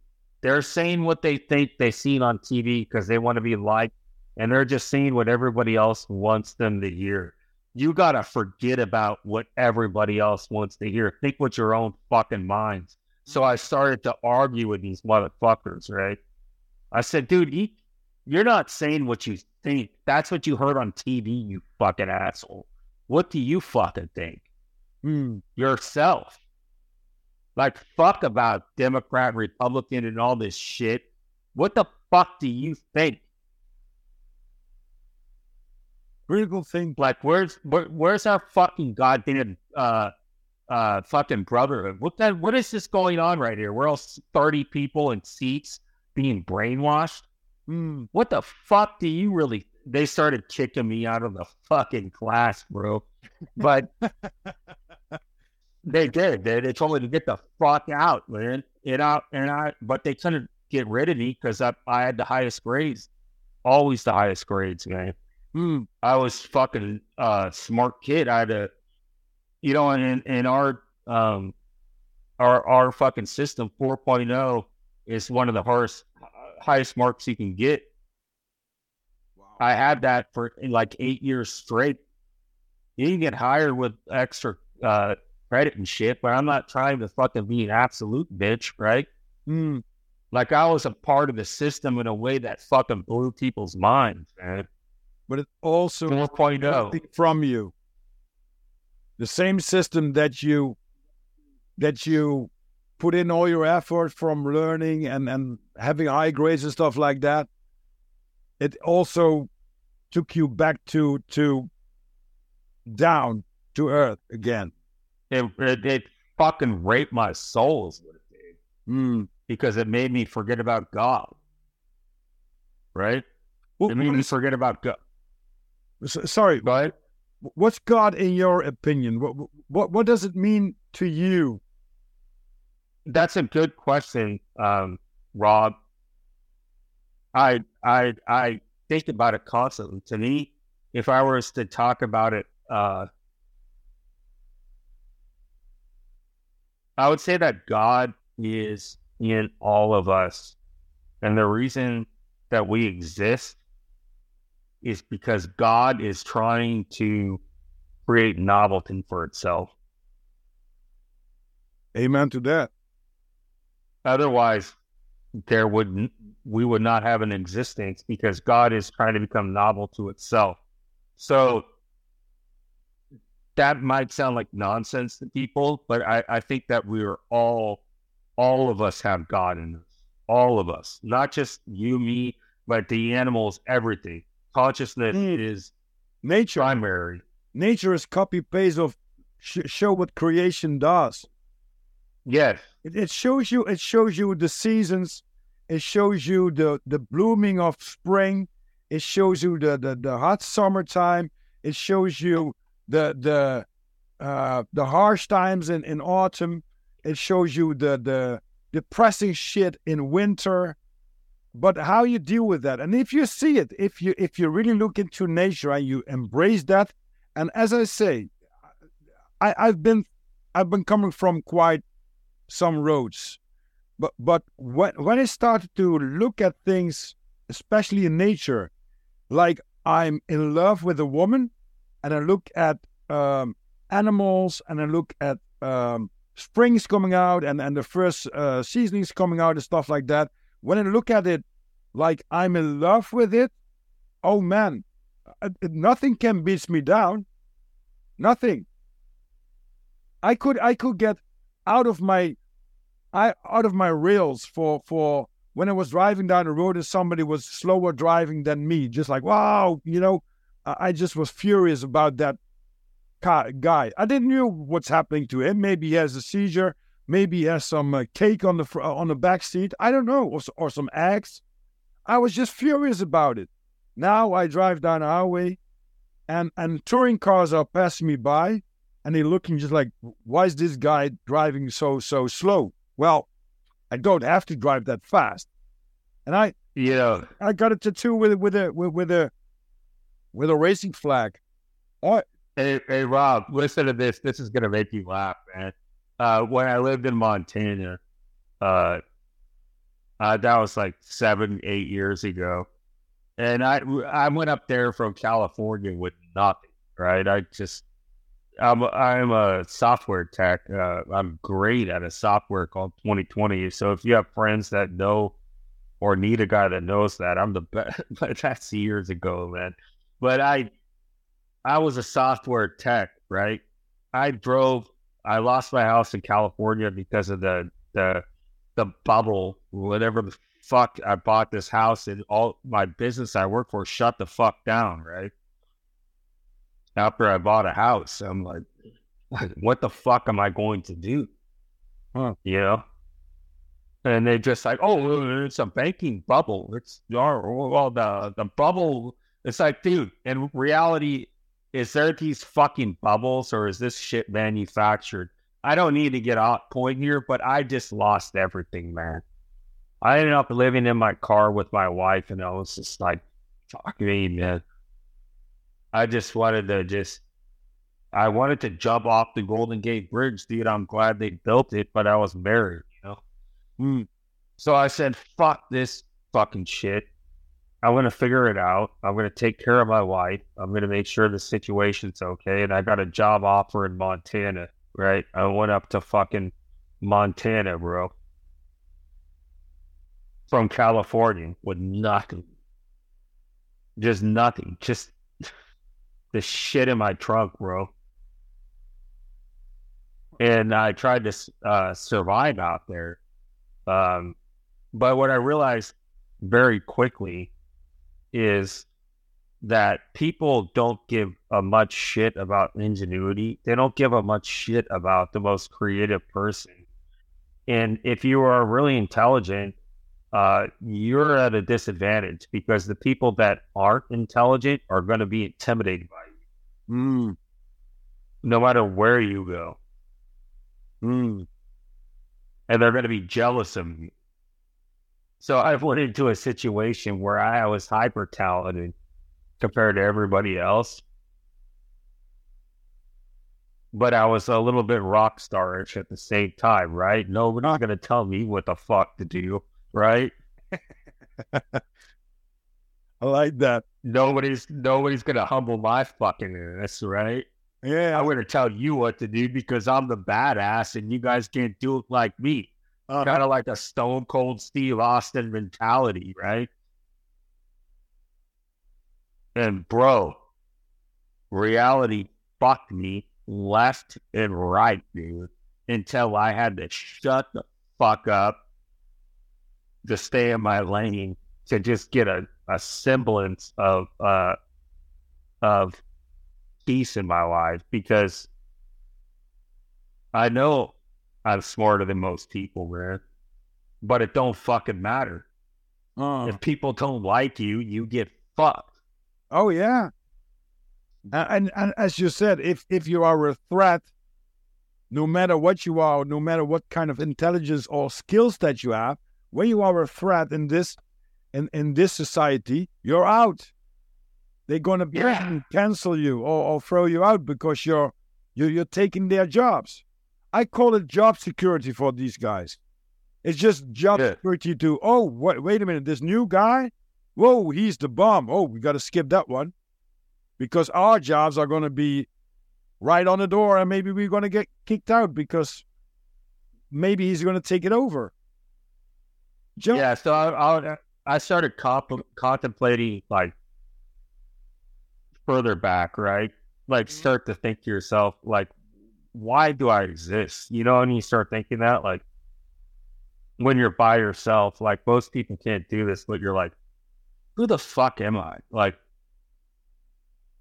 They're saying what they think they seen on TV because they want to be liked, and they're just saying what everybody else wants them to hear. You got to forget about what everybody else wants to hear. Think with your own fucking minds. So I started to argue with these motherfuckers, right? I said, dude, you're not saying what you think. That's what you heard on TV, you fucking asshole. What do you fucking think? Hmm. Yourself. Like fuck about Democrat, Republican, and all this shit. What the fuck do you think? Critical thing. Like, where's where, where's our fucking goddamn uh uh fucking brotherhood? What that what is this going on right here? We're all thirty people in seats being brainwashed. Hmm. What the fuck do you really? They started kicking me out of the fucking class, bro. But they did. They, they told me to get the fuck out, man. And I and I, but they couldn't get rid of me because I I had the highest grades, always the highest grades, man. Hmm. I was fucking uh smart kid. I had a, you know, in in our um our our fucking system 4.0 is one of the hardest highest marks you can get. I had that for like eight years straight. You can get hired with extra uh, credit and shit, but I'm not trying to fucking be an absolute bitch, right? Hmm. Like I was a part of the system in a way that fucking blew people's minds, man. But it also 4.0. something from you. The same system that you that you put in all your effort from learning and, and having high grades and stuff like that, it also took you back to to down to earth again. It, it, it fucking raped my soul, is what it did, Hmm. because it made me forget about God, right? What- It made me forget about God. s- sorry, Go ahead. what's God in your opinion? What what what does it mean to you? That's a good question, um, Rob. I I I think about it constantly. To me, if I was to talk about it, uh, I would say that God is in all of us, and the reason that we exist is because God is trying to create novelty for itself. Amen to that. Otherwise, there would we would not have an existence because God is trying to become novel to itself. So that might sound like nonsense to people, but I, I think that we are all all of us have God in us. All of us. Not just you, me, but the animals, everything. Consciousness Mm. is Nature, primary. nature is copy paste of sh- show what creation does. Yes. It, it shows you. It shows you the seasons. It shows you the the blooming of spring. It shows you the the, the hot summertime. It shows you the the uh, the harsh times in, in autumn. It shows you the the depressing shit in winter. But how you deal with that, and if you see it, if you if you really look into nature and you embrace that, and as I say, I, I've been I've been coming from quite some roads. But but when when I started to look at things, especially in nature, like I'm in love with a woman, and I look at um, animals, and I look at um, springs coming out, and and the first uh, seasonings coming out, and stuff like that. When I look at it, like I'm in love with it, oh man, uh, nothing can beat me down. Nothing. I could I could get out of my I out of my rails for for when I was driving down the road and somebody was slower driving than me, just like wow, you know, I just was furious about that guy. I didn't know what's happening to him. Maybe he has a seizure. Maybe he has some uh, cake on the fr- on the back seat. I don't know, or, or some eggs. I was just furious about it. Now I drive down the highway, and and touring cars are passing me by, and they're looking just like, why is this guy driving so so slow? Well, I don't have to drive that fast, and I yeah, I got a tattoo with with a with, with a with a racing flag. What? Hey, hey, Rob, listen to this. This is gonna make you laugh, man. Uh, when I lived in Montana, uh, uh, that was like seven, eight years ago, and I I went up there from California with nothing. Right, I just I'm I'm a software tech. Uh, I'm great at a software called 2020. So if you have friends that know or need a guy that knows that, I'm the best. But that's years ago, man. But I I was a software tech, right? I drove I lost my house in California because of the the the bubble, whatever the fuck. I bought this house and all my business I work for shut the fuck down. Right after I bought a house, I'm like, what the fuck am I going to do? Huh. You know. And they just like, oh, it's a banking bubble. It's well, the the bubble. It's like, dude. In reality, is there these fucking bubbles or is this shit manufactured? I don't need to get off point here, but I just lost everything, man. I ended up living in my car with my wife, and I was just like, fuck me, man. I just wanted to just, I wanted to jump off the Golden Gate Bridge, dude. I'm glad they built it, but I was married, you know? Mm. So I said, fuck this fucking shit. I'm going to figure it out. I'm going to take care of my wife. I'm going to make sure the situation's okay. And I got a job offer in Montana, right? I went up to fucking Montana, bro. From California with nothing. Just nothing. Just the shit in my trunk, bro. And I tried to uh, survive out there. Um, but what I realized very quickly is that people don't give a much shit about ingenuity. They don't give a much shit about the most creative person. And if you are really intelligent, uh, you're at a disadvantage because the people that aren't intelligent are going to be intimidated by you, Mm. no matter where you go. Mm. and they're going to be jealous of you. So I went into a situation where I was hyper talented compared to everybody else, but I was a little bit rock starish at the same time, right? Nobody's going to tell me what the fuck to do, right? I like that. Nobody's nobody's to humble my fucking ass, right? Yeah. I'm to tell you what to do because I'm the badass and you guys can't do it like me. Uh-huh. kind of like a stone cold Steve Austin mentality, right? And bro, reality fucked me left and right, dude, until I had to shut the fuck up to stay in my lane to just get a, a semblance of uh of peace in my life because I know I'm smarter than most people, man. But it don't fucking matter. Uh, If people don't like you, you get fucked. oh yeah. And, and and as you said, if if you are a threat, no matter what you are, no matter what kind of intelligence or skills that you have, when you are a threat in this in, in this society, you're out. They're gonna Yeah. cancel you or, or throw you out because you're you're you're taking their jobs. I call it job security for these guys. It's just job Yeah. security to oh wait wait a minute, this new guy, whoa, he's the bomb. Oh, we gotta skip that one. Because our jobs are gonna be right on the door and maybe we're gonna get kicked out because maybe he's gonna take it over. Yeah, so I, I, I started comp- contemplating like further back, right? Like mm-hmm. start to think to yourself, like, why do I exist? You know, and you start thinking that, like, when you're by yourself, like most people can't do this, but you're like, who the fuck am I? Like,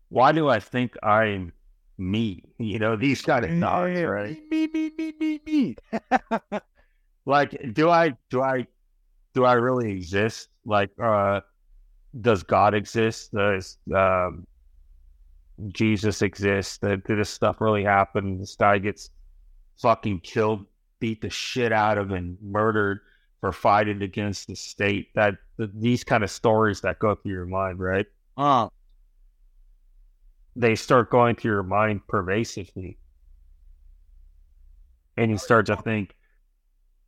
why do I think I'm me? You know, these kind of mm-hmm. thoughts, right? Me, me, me, me, me. like do i do i do i really exist? Like uh does god exist? Does um jesus exist? Did, did this stuff really happen? This guy gets fucking killed beat the shit out of and murdered for fighting against the state. That th- these kind of stories that go through your mind right? Ah, they start going through your mind pervasively. And you start to think,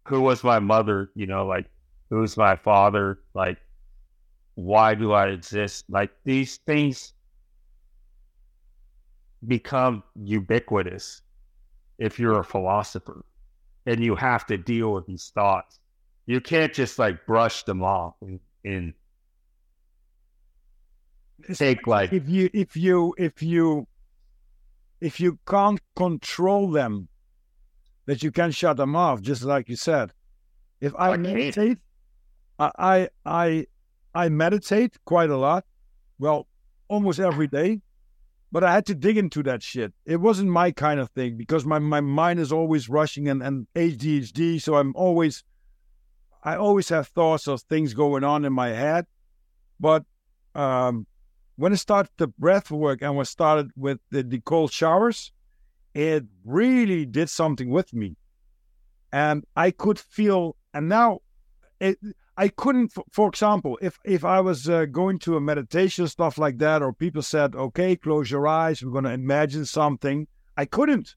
who was my mother? You know, like, who's my father? Like, why do I exist? Like, these things become ubiquitous if you're a philosopher and you have to deal with these thoughts. You can't just like brush them off and, and take like if you if you if you if you can't control them that you can shut them off, just like you said. If I meditate, I, I I meditate quite a lot. Well, almost every day. But I had to dig into that shit. It wasn't my kind of thing because my, my mind is always rushing and, and ADHD. So I'm always, I always have thoughts of things going on in my head. But um, when I started the breath work and when I started with the, the cold showers, it really did something with me. And I could feel, and now it, I couldn't, for, example, if if I was uh, going to a meditation stuff like that, or people said, "Okay, close your eyes, we're going to imagine something," I couldn't.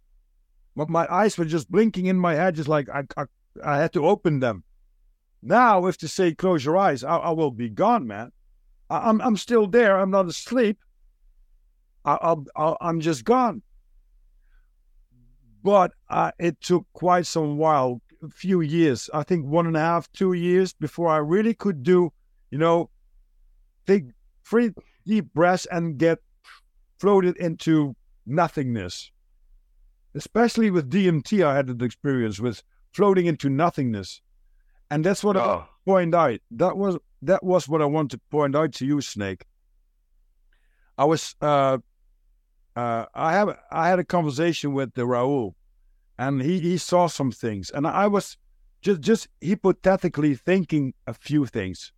But my eyes were just blinking in my head, just like I I, I had to open them. Now, if to say close your eyes, I, I will be gone, man. I, I'm I'm still there. I'm not asleep. I, I'll I'm just gone. But uh, it took quite some while few years, I think one and a half, two years before I really could do, you know, take three deep breaths and get floated into nothingness. Especially with DMT, I had that experience with floating into nothingness. And that's what I Oh, point out. That was that was what I want to point out to you, Snake. I was uh uh I have I had a conversation with the Raul and he, he saw some things and I was just just hypothetically thinking a few things.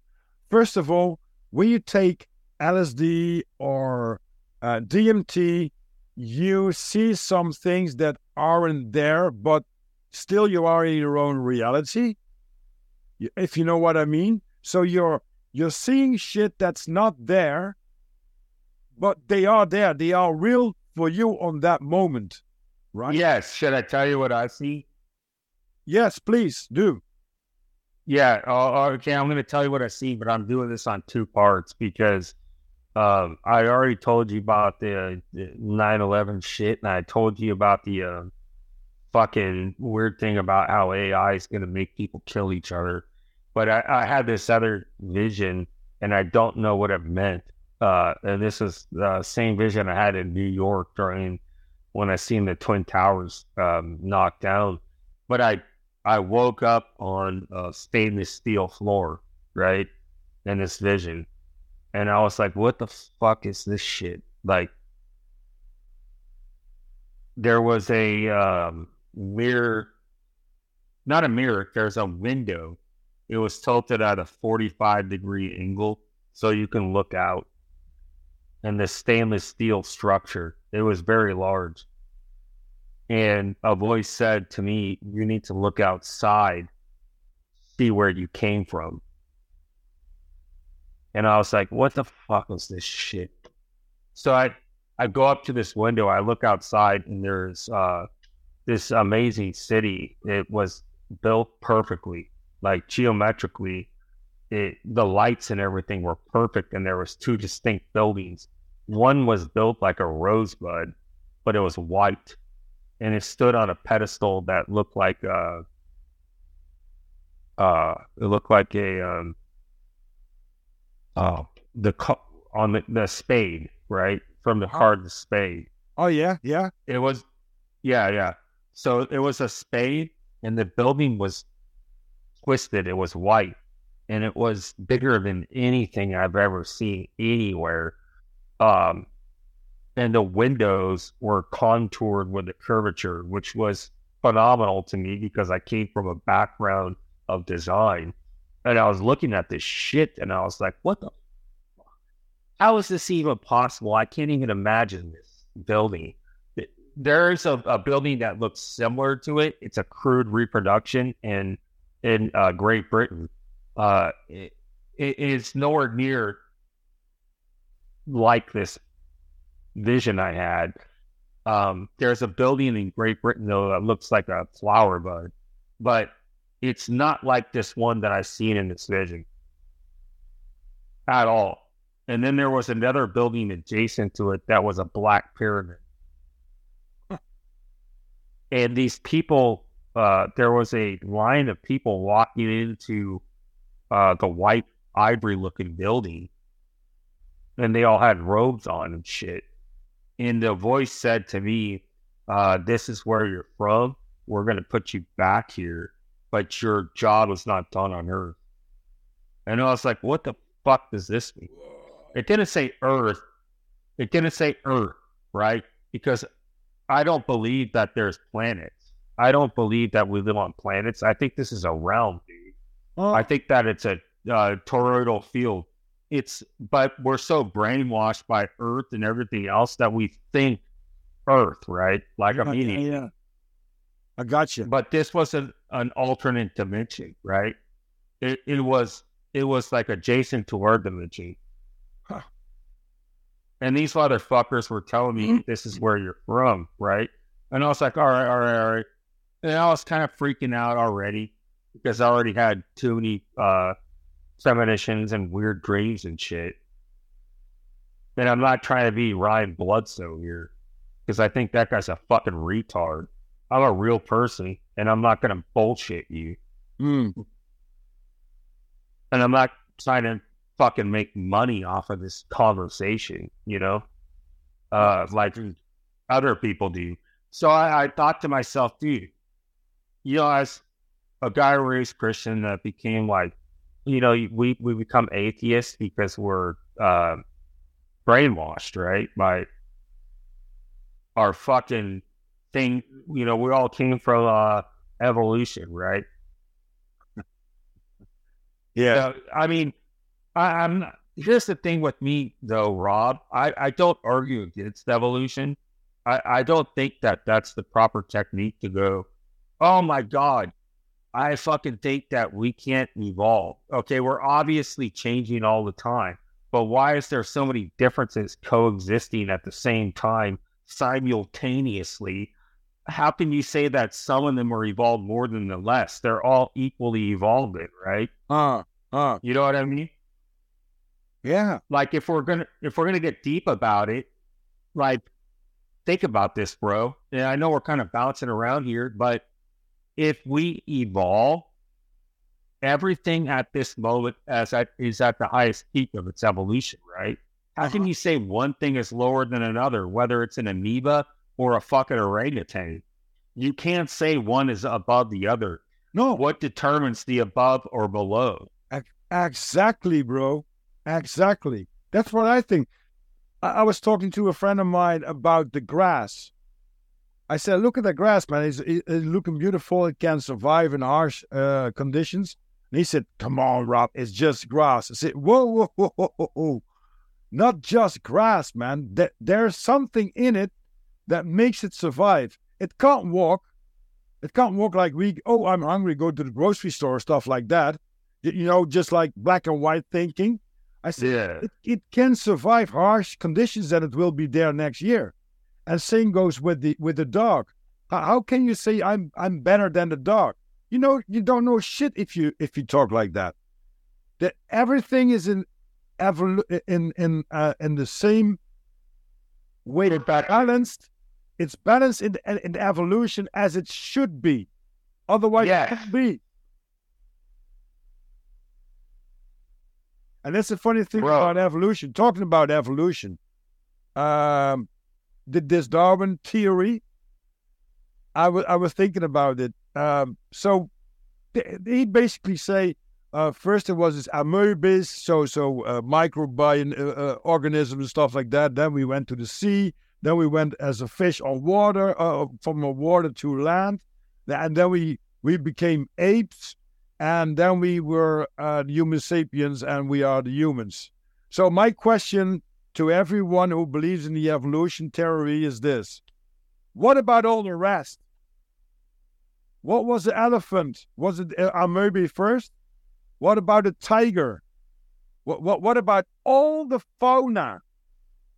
First of all, when you take LSD or uh, DMT, you see some things that aren't there, but still you are in your own reality if you know what I mean. So you're you're seeing shit that's not there, but they are there. They are real for you on that moment, right? yes. Should I tell you what I see? Yes, please do. Yeah. Uh, okay. I'm going to tell you what I see, but I'm doing this on two parts because um, I already told you about the, the 9/11 shit, and I told you about the uh, fucking weird thing about how AI is going to make people kill each other. But I, I had this other vision, and I don't know what it meant. Uh, and this is the same vision I had in New York during when I seen the Twin Towers um, knocked down. But I I woke up on a stainless steel floor, right? In this vision. And I was like, what the fuck is this shit? Like, there was a um, mirror, not a mirror, there's a window. It was tilted at a 45 degree angle so you can look out. And the stainless steel structure, it was very large. And a voice said to me, You need to look outside, see where you came from. And I was like, What the fuck is this shit? So I, I go up to this window, I look outside, and there's uh, this amazing city. It was built perfectly, like geometrically. It, the lights and everything were perfect, and there was two distinct buildings. One was built like a rosebud, but it was white and it stood on a pedestal that looked like a, uh it looked like a um uh the co- on the, the spade right? From the card the spade. Oh yeah, yeah. it was yeah yeah. So it was a spade and the building was twisted. It was white and it was bigger than anything i've ever seen anywhere um and the windows were contoured with a curvature, which was phenomenal to me because I came from a background of design. And I was looking at this shit and I was like, what the fuck? How is this even possible? I can't even imagine this building. There's a, a building that looks similar to it. It's a crude reproduction in in uh, Great Britain. Uh, it, it is nowhere near like this vision I had. Um, there's a building in Great Britain though that looks like a flower bud, but it's not like this one that I've seen in this vision at all. And then there was another building adjacent to it that was a black pyramid. And these people, uh, there was a line of people walking into uh, the white ivory looking building, and they all had robes on and shit and the voice said to me, uh, "This is where you're from." we're going to put you back here, but your job was not done on Earth. And I was like, what the fuck does this mean? It didn't say Earth. It didn't say Earth, right? Because I don't believe that there's planets. I don't believe that we live on planets. I think this is a realm, dude. Oh, I think that it's a uh, toroidal field. It's, but we're so brainwashed by Earth and everything else that we think Earth, right? Like yeah, a meaning. yeah, yeah. I got you. But this was an, an alternate dimension, right? It, it was it was like adjacent to our dimension. Huh. And these motherfuckers were telling me Mhm. this is where you're from, right? And I was like, all right, all right, all right. And I was kind of freaking out already because I already had too many uh, premonitions and weird dreams and shit. And I'm not trying to be Ryan Bloodstone here because I think that guy's a fucking retard. I'm a real person and I'm not going to bullshit you. Hmm. And I'm not trying to fucking make money off of this conversation, you know, uh, like other people do. So I, I thought to myself, dude, you know, as a guy raised Christian that became like, you know, we, we become atheists because we're uh, brainwashed, right? By our fucking thing. You know, we all came from uh, evolution, right? Yeah. Uh, I mean, I, I'm not, here's the thing with me though, Rob. I, I don't argue against evolution. I, I don't think that that's the proper technique to go. Oh my god, I fucking think that we can't evolve. Okay, we're obviously changing all the time, but why is there so many differences coexisting at the same time simultaneously? How can you say that some of them are evolved more than the less? They're all equally evolving, right? Uh, uh, You know what I mean? yeah. Like if we're gonna if we're gonna get deep about it, like think about this, bro. And I know we're kind of bouncing around here, but if we evolve, everything at this moment as at, is at the highest peak of its evolution, right? How can Uh-huh. you say one thing is lower than another, whether it's an amoeba or a fucking orangutan? You can't say one is above the other. No, What determines the above or below? Exactly, bro. Exactly. That's what I think. I, I was talking to a friend of mine about the grass. I said, "Look at the grass, man. It's, it's looking beautiful. It can survive in harsh uh, conditions." And he said, "Come on, Rob. It's just grass." I said, "Whoa, whoa, whoa, whoa, whoa, whoa. Not just grass, man. There, there's something in it that makes it survive. It can't walk. It can't walk like we. Oh, I'm hungry. Go to the grocery store, stuff like that." You know, just like black and white thinking. I said, Yeah. it, it can survive harsh conditions and it will be there next year. And same goes with the with the dog. How, can you say I'm I'm better than the dog? You know, you don't know shit if you if you talk like that. That everything is in evolu- in in uh, in the same way balanced. It's balanced in the, in the evolution as it should be. Otherwise, Yeah. it can't be. And that's the funny thing Bro. about evolution. Talking about evolution, um, did this Darwin theory? I was I was thinking about it. Um, so th- he basically say uh, first it was this amoebas, so so uh, microbiome uh, uh, organisms and stuff like that. Then we went to the sea. Then we went as a fish on water, uh, from a water to land, and then we we became apes, and then we were uh, the sapiens, and we are the humans. So my question to everyone who believes in the evolution theory is this: What about all the rest? What was the elephant? Was it uh, amoeba first? What about the tiger? What what what about all the fauna,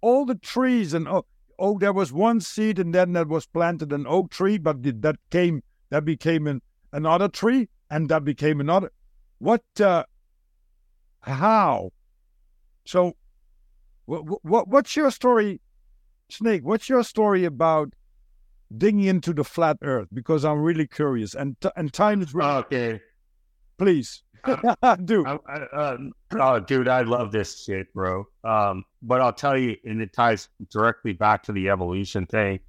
all the trees and oh oh there was one seed and then that was planted an oak tree, but that came that became an, another tree and that became another. What? Uh, how? So, what, what what's your story, Snake? What's your story about digging into the flat Earth? Because I'm really curious, and t- and time is running. Okay. Please, do. I, I, uh, oh, dude, I love this shit, bro. Um, but I'll tell you, and it ties directly back to the evolution thing.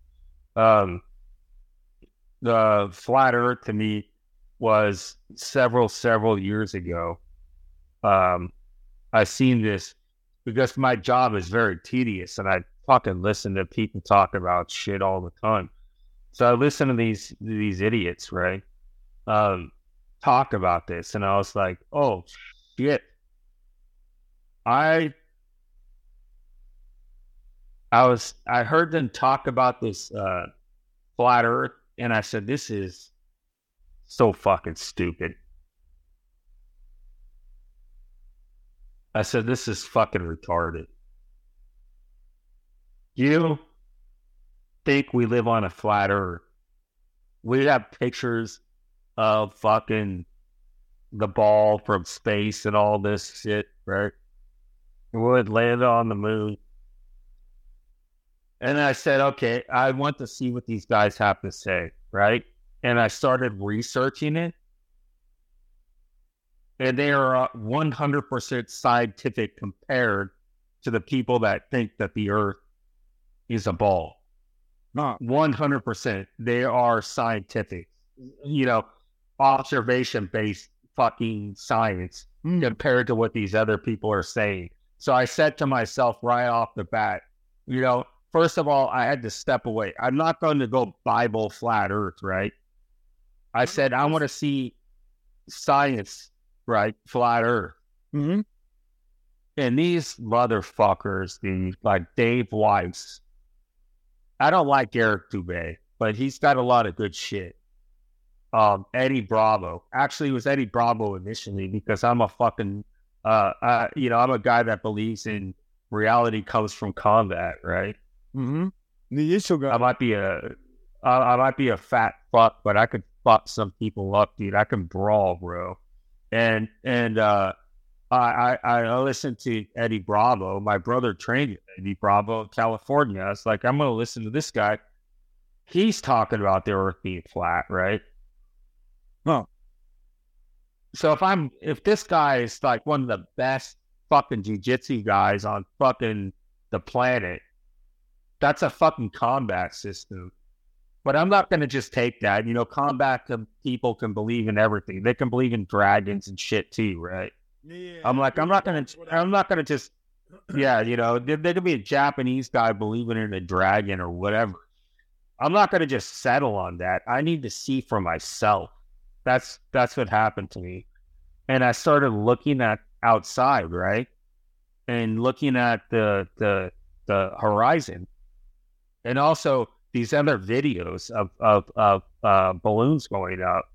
Um, the flat Earth to me was several several years ago. Um, I seen this because my job is very tedious, and I fucking listen to people talk about shit all the time. So I listen to these these idiots, right? Um, talk about this, and I was like, oh shit. I I was I heard them talk about this uh, flat Earth, and I said, this is so fucking stupid. I said, this is fucking retarded. You think we live on a flat earth. We have pictures of fucking the ball from space and all this shit, right? We would land on the moon. And I said, okay, I want to see what these guys have to say, right? And I started researching it. And they are 100% scientific compared to the people that think that the earth is a ball. One hundred percent. They are scientific. You know, observation based fucking science mm. compared to what these other people are saying. So I said to myself right off the bat, you know, first of all, I had to step away. I'm not going to go Bible flat Earth, right? I said I want to see science, right? Flat Earth. Mm-hmm. And these motherfuckers, the like Dave Weiss, I don't like Eric Dubay, but he's got a lot of good shit. Um, Eddie Bravo. Actually, it was Eddie Bravo initially because I'm a fucking, uh, uh, you know, I'm a guy that believes in reality comes from combat, right? Mm-hmm. The issue guy. I might be a, I, I might be a fat fuck, but I could fuck some people up, dude. I can brawl, bro. And and uh, I, I, I listened to Eddie Bravo. My brother trained Eddie Bravo in California. I was like, I'm going to listen to this guy. He's talking about the earth being flat, right? Huh. So if I'm, if this guy is like one of the best fucking jujitsu guys on fucking the planet, that's a fucking combat system. But I'm not going to just take that. You know, combat can, people can believe in everything. They can believe in dragons and shit too, right? Yeah, I'm like, I'm not gonna, I'm not gonna just, yeah, you know, there, there could be a Japanese guy believing in a dragon or whatever. I'm not gonna just settle on that. I need to see for myself. That's that's what happened to me, and I started looking at outside, right, and looking at the the the horizon, and also these other videos of of of uh, balloons going up,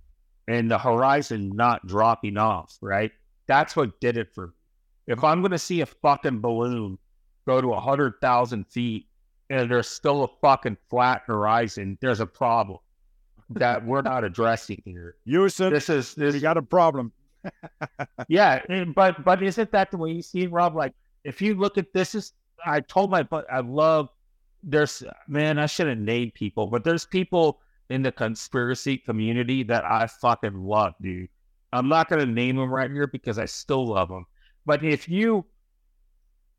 and the horizon not dropping off, right that's what did it for me. If I'm going to see a fucking balloon go to 100,000 feet and there's still a fucking flat horizon, there's a problem that we're not addressing here. Houston, this is this. We got a problem. yeah, but but isn't that the way you see it, Rob? Like if you look at this, is I told my but I love. There's man, I should have named people, but there's people in the conspiracy community that I fucking love, dude. I'm not going to name them right here because I still love them. But if you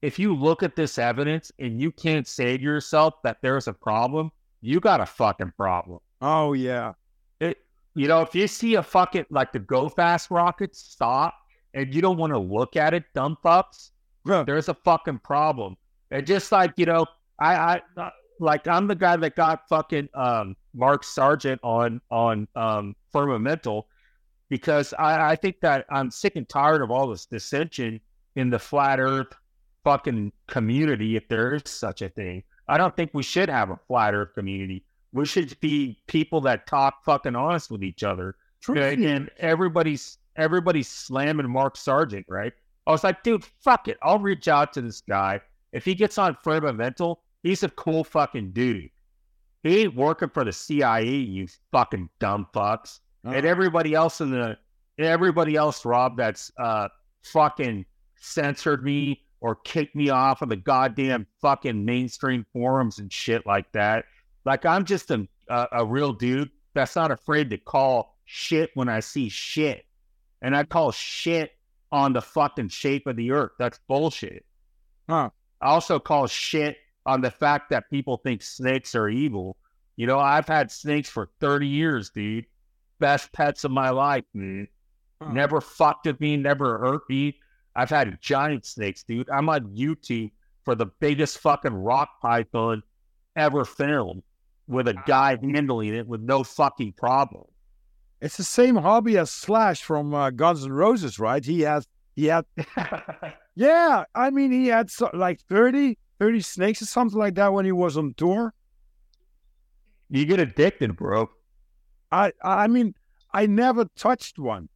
if you look at this evidence and you can't say to yourself that there's a problem, you got a fucking problem. Oh yeah. It you know, if you see a fucking like the go fast rocket stop and you don't want to look at it, dump ups, there's a fucking problem. And just like, you know, I I like I'm the guy that got fucking um Mark Sargent on on um Firmamental because I, I think that I'm sick and tired of all this dissension in the flat earth fucking community, if there is such a thing. I don't think we should have a flat earth community. We should be people that talk fucking honest with each other. True. And everybody's everybody's slamming Mark Sargent, right? I was like, dude, fuck it. I'll reach out to this guy. If he gets on Firmamental, he's a cool fucking dude. He ain't working for the CIA, you fucking dumb fucks and uh-huh. everybody else in the everybody else, Rob, that's uh, fucking censored me or kicked me off of the goddamn fucking mainstream forums and shit like that. Like I'm just a a, a real dude that's not afraid to call shit when I see shit, and I call shit on the fucking shape of the earth. That's bullshit. Huh. I also call shit on the fact that people think snakes are evil You know, I've had snakes for 30 years, dude. Best pets of my life, dude. Huh. Never fucked with me, never hurt me. I've had giant snakes, dude. I'm on YouTube for the biggest fucking rock python ever filmed with a guy handling it with no fucking problem. It's the same hobby as Slash from uh, Guns N' Roses, right? He has, he had, yeah. I mean, he had so, like 30, 30 snakes or something like that when he was on tour. you get addicted, bro. I, I mean, I never touched one.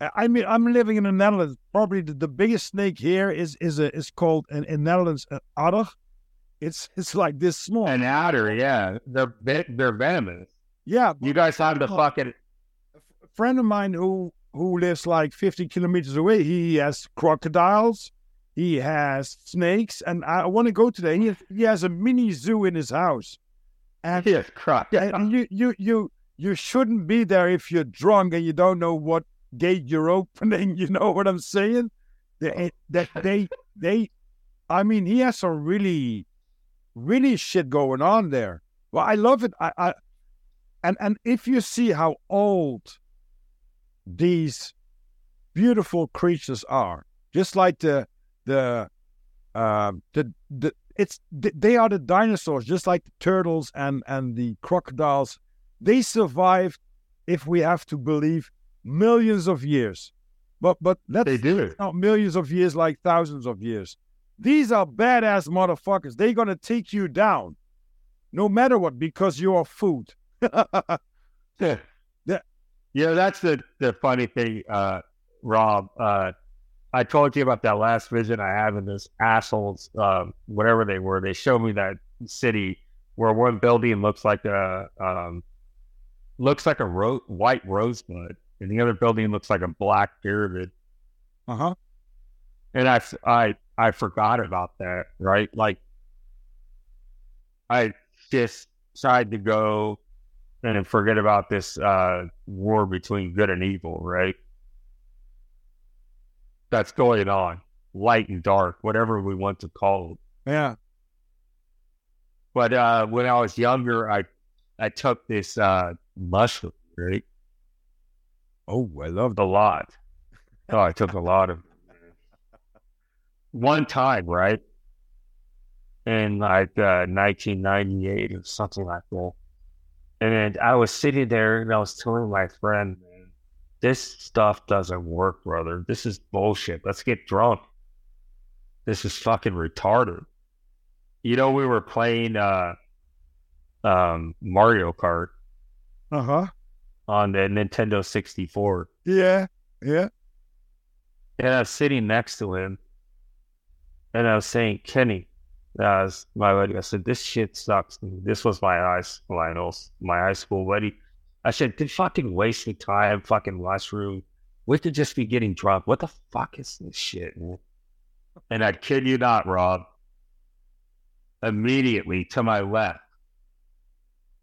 I- mean, I'm living in the Netherlands. Probably the, the biggest snake here is is a is called in, in Netherlands uh, an otter. It's it's like this small. An adder, yeah. They're they're venomous. yeah, You guys have oh. to fucking a friend of mine who who lives like 50 kilometers away. He has crocodiles. He has snakes, and I want to go today. He has, he has a mini zoo in his house, and yeah, crap. Yeah, and you you you you shouldn't be there if you're drunk and you don't know what gate you're opening. You know what I'm saying? They, eh, that they they, I mean, he has some really, really shit going on there. Well, I love it. I, I and and if you see how old these beautiful creatures are, just like the the uh, the the it's they are the dinosaurs, just like the turtles and and the crocodiles. They survived, if we have to believe, millions of years. But but let's They do. not millions of years like thousands of years. These are badass motherfuckers. They're gonna take you down, no matter what, because you are food. Yeah. Yeah. Yeah, that's the, the funny thing, uh, Rob. Uh, I told you about that last vision I had in this assholes, um, whatever they were. They showed me that city where one building looks like a um, looks like a ro- white rosebud, and the other building looks like a black pyramid. Uh huh. And I, I I forgot about that, right? Like, I just tried to go and forget about this uh, war between good and evil, right? That's going on, light and dark, whatever we want to call it. Yeah. But uh, when I was younger, I, I took this uh, mushroom, right? Oh, I loved a lot. Oh, I took a lot of one time, right? In like uh, 1998 or something like that. And I was sitting there and I was telling my friend, this stuff doesn't work, brother. This is bullshit. Let's get drunk. This is fucking retarded. You know, we were playing uh, um, Mario Kart Uh huh. on the Nintendo 64. Yeah. Yeah. And I was sitting next to him, and I was saying, Kenny, that was my buddy. I said, this shit sucks. This was my high school, my high school buddy. I said, "Did fucking wasting time, fucking mushroom. We could just be getting drunk. What the fuck is this shit?" man?" And I kid you not, Rob. Immediately to my left,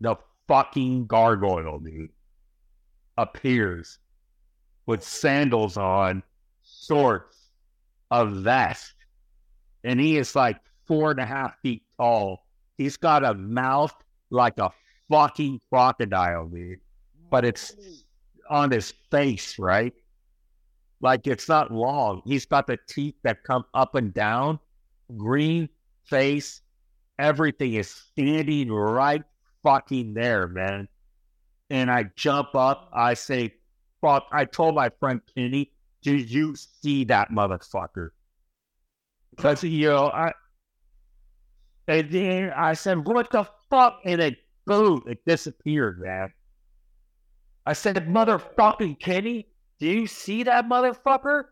the fucking gargoyle dude appears with sandals on, shorts, a vest, and he is like four and a half feet tall. He's got a mouth like a fucking crocodile, dude. But it's on his face, right? Like it's not long. He's got the teeth that come up and down, green face, everything is standing right fucking there, man. And I jump up, I say, fuck, I told my friend Kenny, did you see that motherfucker? Because, you know, I, and then I said, what the fuck? And it, boom, it disappeared, man. I said, motherfucking Kenny, do you see that motherfucker?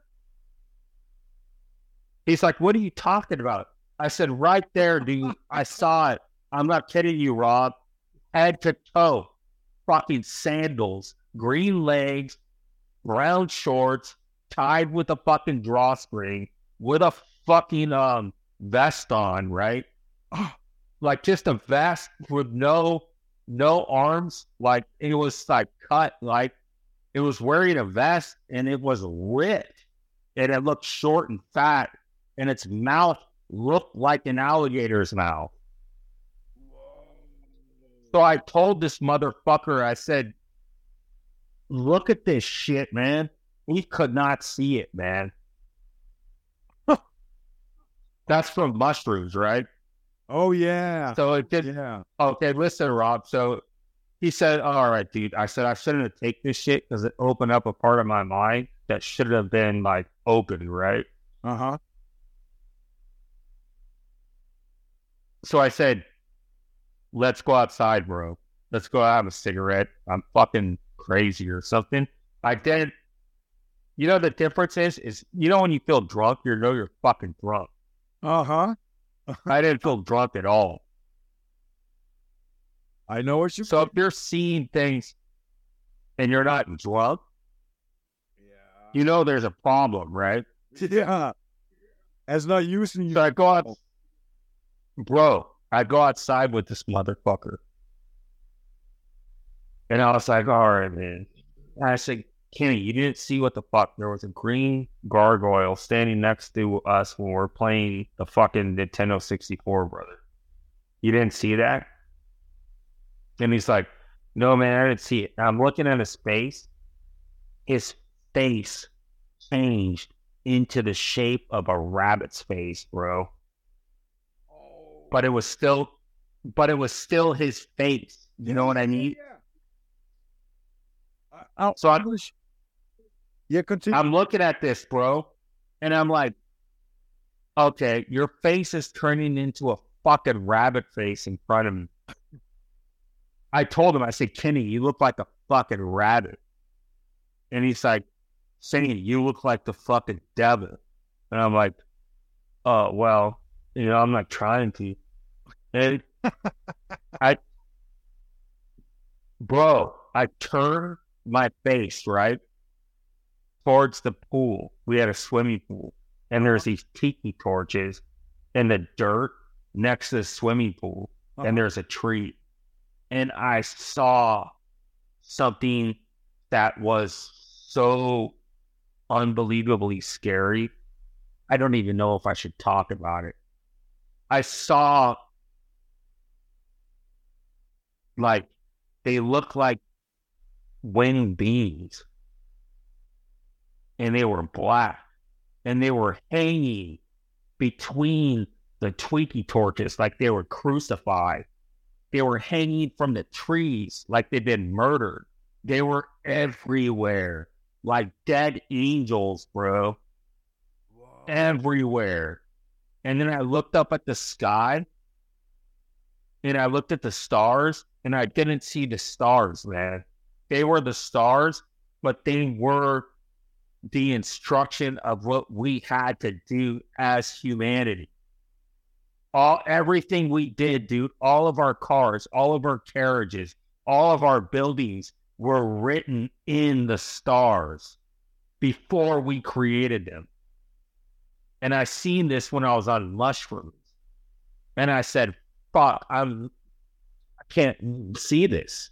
He's like, what are you talking about? I said, right there, dude. I saw it. I'm not kidding you, Rob. Head to toe, fucking sandals, green legs, brown shorts, tied with a fucking drawstring, with a fucking um vest on, right? like just a vest with no no arms. Like it was like cut, like it was wearing a vest and it was ripped, and it looked short and fat, and its mouth looked like an alligator's mouth. So I told this motherfucker, I said, look at this shit, man. He could not see it, man. That's from mushrooms, right? Oh yeah. So it did. Yeah. Okay, listen, Rob. So he said, "All right, dude." I said, "I shouldn't have taken this shit because it opened up a part of my mind that should have been like open, right?" Uh huh. So I said, "Let's go outside, bro. Let's go have a cigarette. I'm fucking crazy or something." I did. You know the difference is, is you know when you feel drunk, you know you're fucking drunk. Uh huh. I didn't feel drunk at all. I know what you're. So if you're seeing things and you're not drunk, yeah. you know there's a problem, right? Yeah. As not using So you. I go out, bro. I go outside with this motherfucker, and I was like, "All right, man." And I said, "Kenny, you didn't see what the fuck? There was a green gargoyle standing next to us when we are playing the fucking Nintendo 64, brother. You didn't see that?" And he's like, "No, man, I didn't see it." And I'm looking at his face. His face changed into the shape of a rabbit's face, bro but it was still but it was still his face. You know what I mean? I, So I- yeah, continue. I'm looking at this, bro, and I'm like, okay, your face is turning into a fucking rabbit face in front of me. I told him, I said, Kenny, you look like a fucking rabbit. And he's like, saying, you look like the fucking devil. And I'm like, oh, well, you know, I'm not trying to. And I, bro, I turn my face, right? Towards the pool. We had a swimming pool, and there's these tiki torches in the dirt next to the swimming pool, Uh-huh. and there's a tree. And I saw something that was so unbelievably scary. I don't even know if I should talk about it. I saw like they look like winged beings and they were black and they were hanging between the tiki torches like they were crucified. They were hanging from the trees like they'd been murdered. They were everywhere like dead angels, bro. Everywhere. And then I looked up at the sky and I looked at the stars and I didn't see the stars, man. They were the stars, but they were the instruction of what we had to do as humanity. All everything we did, dude, all of our cars, all of our carriages, all of our buildings were written in the stars before we created them. And I seen this when I was on mushrooms. And I said, fuck, I'm I can't see this.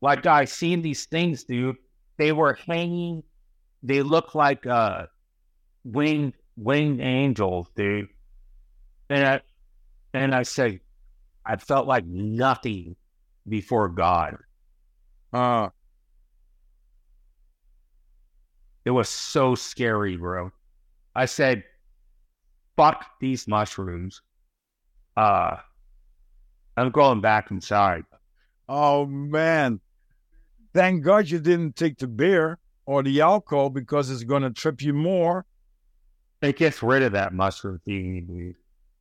Like I seen these things, dude they were hanging. They looked like uh, winged winged angels, dude. And I and I said, I felt like nothing before God. Uh, It was so scary, bro. I said, "Fuck these mushrooms." Uh, I'm going back inside. oh man. Thank God you didn't take the beer or the alcohol because it's going to trip you more. It gets rid of that mushroom thing.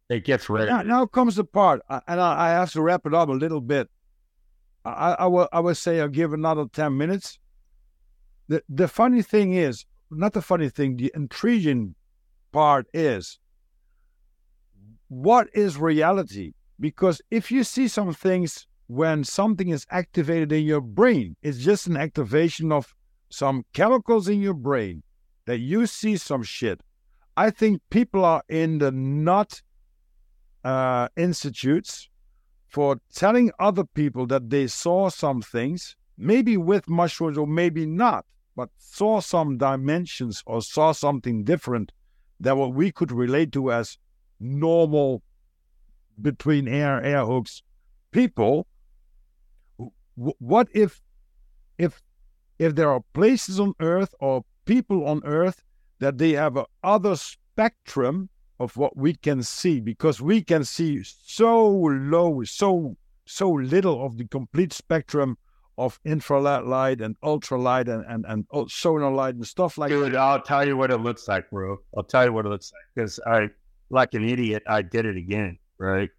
It gets rid Now, of it. now comes the part, uh, and I, I have to wrap it up a little bit. I, I will, I will say I'll give another ten minutes. The the funny thing is, not the funny thing. The intriguing part is, what is reality? Because if you see some things when something is activated in your brain, it's just an activation of some chemicals in your brain that you see some shit. I think people are in the nut uh, institutes for telling other people that they saw some things, maybe with mushrooms or maybe not, but saw some dimensions or saw something different than what we could relate to as normal between air air hooks people. What if, if, if there are places on Earth or people on Earth that they have a other spectrum of what we can see because we can see so low, so so little of the complete spectrum of infrared light and ultralight and and, and solar light and stuff like Dude, I'll tell you what it looks like, bro. I'll tell you what it looks like because I, like an idiot, I did it again, right?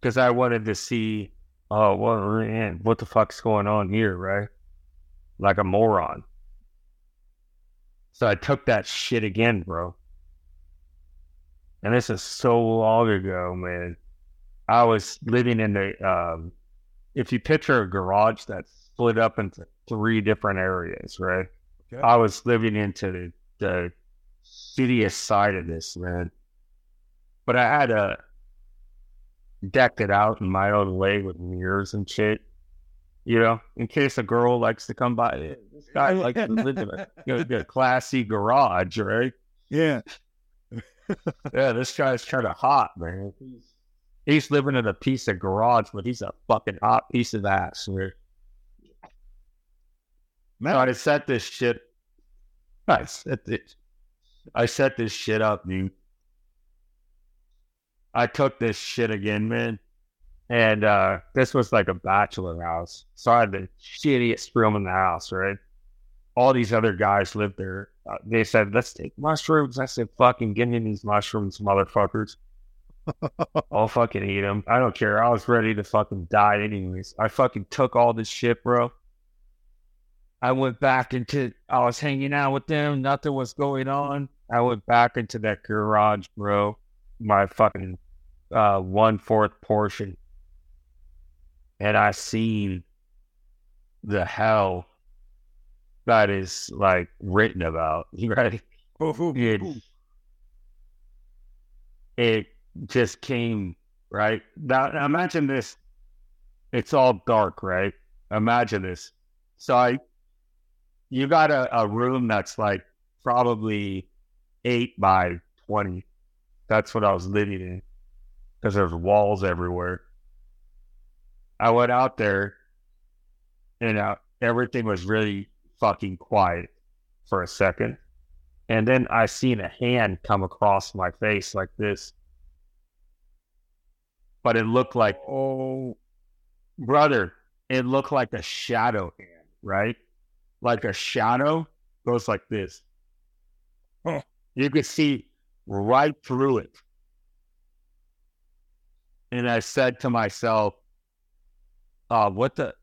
Because I wanted to see, oh, what, man, what the fuck's going on here, right? Like a moron. So I took that shit again, bro. And this is so long ago, man. I was living in the, um, if you picture a garage that's split up into three different areas, right? Okay. I was living into the, the side of this, man. But I had to decked it out in my own way with mirrors and shit. You know, in case a girl likes to come by, "Eh, this guy likes to live in a, you know, a classy garage, right? yeah. Yeah, this guy's kind of hot, man. He's, he's living in a piece of garage, but he's a fucking hot piece of ass. So Man, I set this shit. I set this. I set this shit up, dude. I took this shit again, man. And uh this was like a bachelor house. So I had the shittiest room in the house, right? All these other guys lived there. Uh, they said, let's take mushrooms. I said, fucking give me these mushrooms, motherfuckers. I'll fucking eat them. I don't care. I was ready to fucking die anyways. I fucking took all this shit, bro. I went back into, I was hanging out with them. Nothing was going on. I went back into that garage, bro. My fucking uh, one fourth portion. And I seen the hell that is like written about, right? It, it just came, right? Now, imagine this. It's all dark, right? Imagine this. So I, you got a, a room that's like probably eight by 20. That's what I was living in because there's walls everywhere. I went out there and uh, everything was really fucking quiet for a second. And then I seen a hand come across my face like this. But it looked like, oh, brother, it looked like a shadow hand, right? Like a shadow goes like this. You could see right through it. And I said to myself, uh, what the,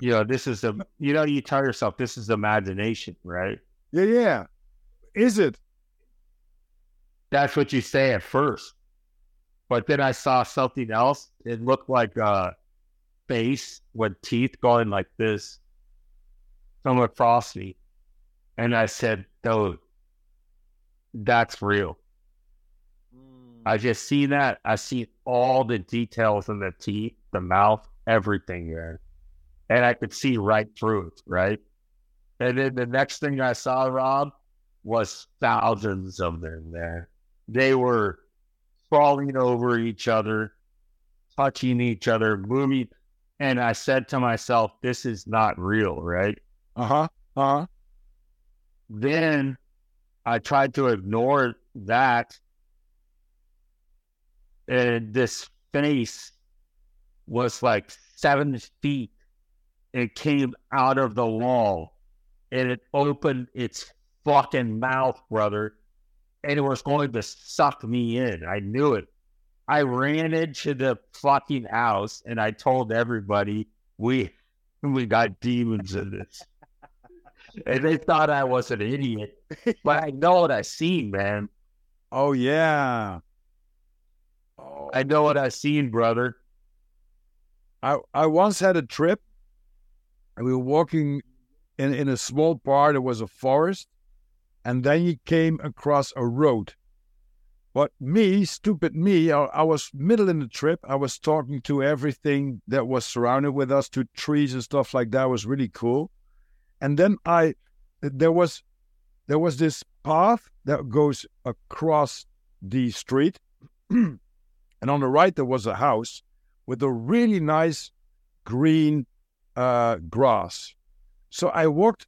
you know, this is a, you know, you tell yourself this is imagination, right? yeah, yeah. Is it? That's what you say at first. But then I saw something else. It looked like a face with teeth going like this come across me. And I said, dude, that's real. I just see that. I see all the details in the teeth, the mouth, everything there. And I could see right through it, right? And then the next thing I saw, Rob, was thousands of them there. They were crawling over each other, touching each other, moving. And I said to myself, this is not real, right? Uh huh. Uh huh. Then I tried to ignore that. And this face was like seven feet. It came out of the wall and it opened its fucking mouth, brother. And it was going to suck me in. I knew it. I ran into the fucking house and I told everybody we we got demons in this. and they thought I was an idiot. But I know what I seen, man. Oh yeah. Oh, I know what I've seen, brother. I I once had a trip. And we were walking in in a small part. It was a forest, and then you came across a road. But me, stupid me, I, I was middle in the trip. I was talking to everything that was surrounded with us, to trees and stuff like that. It was really cool. And then I, there was, there was this path that goes across the street, and on the right there was a house with a really nice green uh, grass. So I walked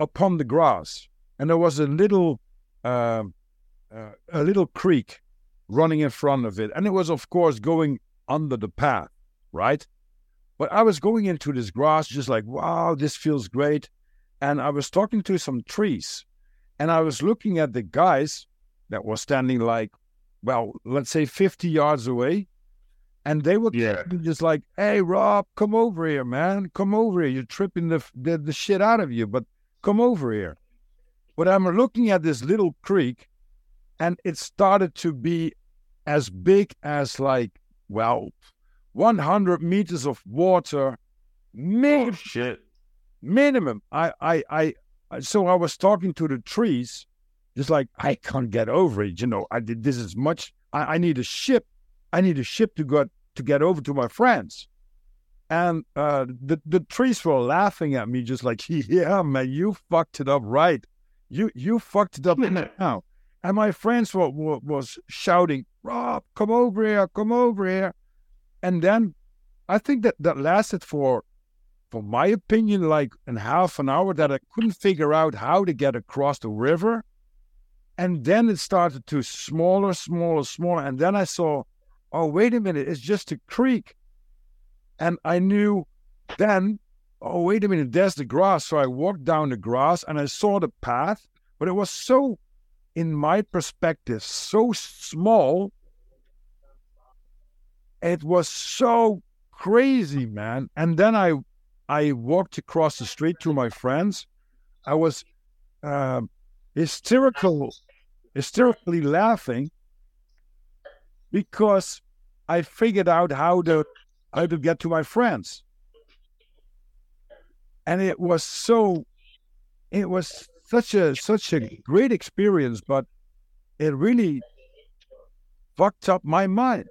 upon the grass, and there was a little uh, uh, a little creek running in front of it, and it was of course going under the path, right? But I was going into this grass just like, wow, this feels great. And I was talking to some trees, and I was looking at the guys that were standing like, well, let's say 50 yards away. And they were Yeah. just like, hey, Rob, come over here, man. Come over here. You're tripping the, the, the shit out of you, but come over here. But I'm looking at this little creek, and it started to be as big as like, well, 100 meters of water, min- Oh shit. minimum. I, I, I, I- so I was talking to the trees, just like I can't get over it. You know, I did this is much. I, I need a ship. I need a ship to go to get over to my friends. And uh, the the trees were laughing at me, just like, yeah, man, you fucked it up right. You you fucked it up now. And my friends were, were was shouting, Rob, come over here, come over here. And then I think that that lasted for for my opinion, like in half an hour that I couldn't figure out how to get across the river. And then it started to smaller, smaller, smaller. And then I saw, oh, wait a minute, it's just a creek. And I knew then, oh, wait a minute, there's the grass. So I walked down the grass and I saw the path, but it was so, in my perspective, so small. It was so crazy, man. And then I I walked across the street to my friends. I was um hysterical, hysterically laughing because I figured out how to how to get to my friends, and it was so, it was such a such a great experience, but it really fucked up my mind.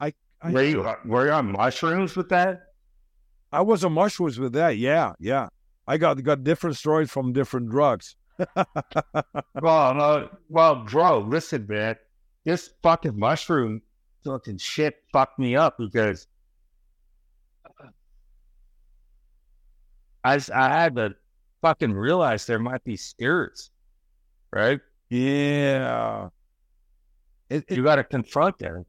I, I Were you were you on mushrooms with that? I was on mushrooms with that. Yeah, yeah. I got got different stories from different drugs. Well, no, well, bro, listen, man. This fucking mushroom fucking shit fucked me up because I I had to fucking realize there might be spirits, right? Yeah. It, it, You got to confront them.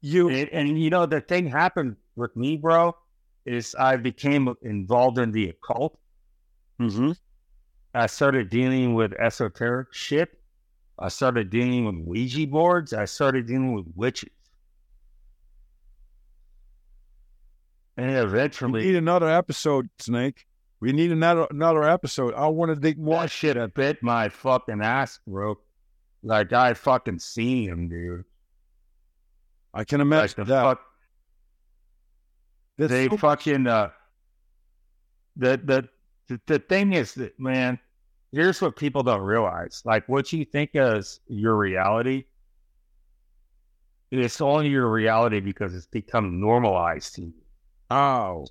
you And, and you know, the thing happened with me, bro, is I became involved in the occult. Mhm. I started dealing with esoteric shit. I started dealing with Ouija boards. I started dealing with witches. And eventually, we need another episode, Snake. We need another another episode. I want to dig more. shit I bit my fucking ass, bro. Like I fucking seen him, dude. I can Like imagine the that. fuck, they so- fucking uh, the the the, the thing is that man, here's what people don't realize: like what you think is your reality, it's only your reality because it's become normalized to you. Ow.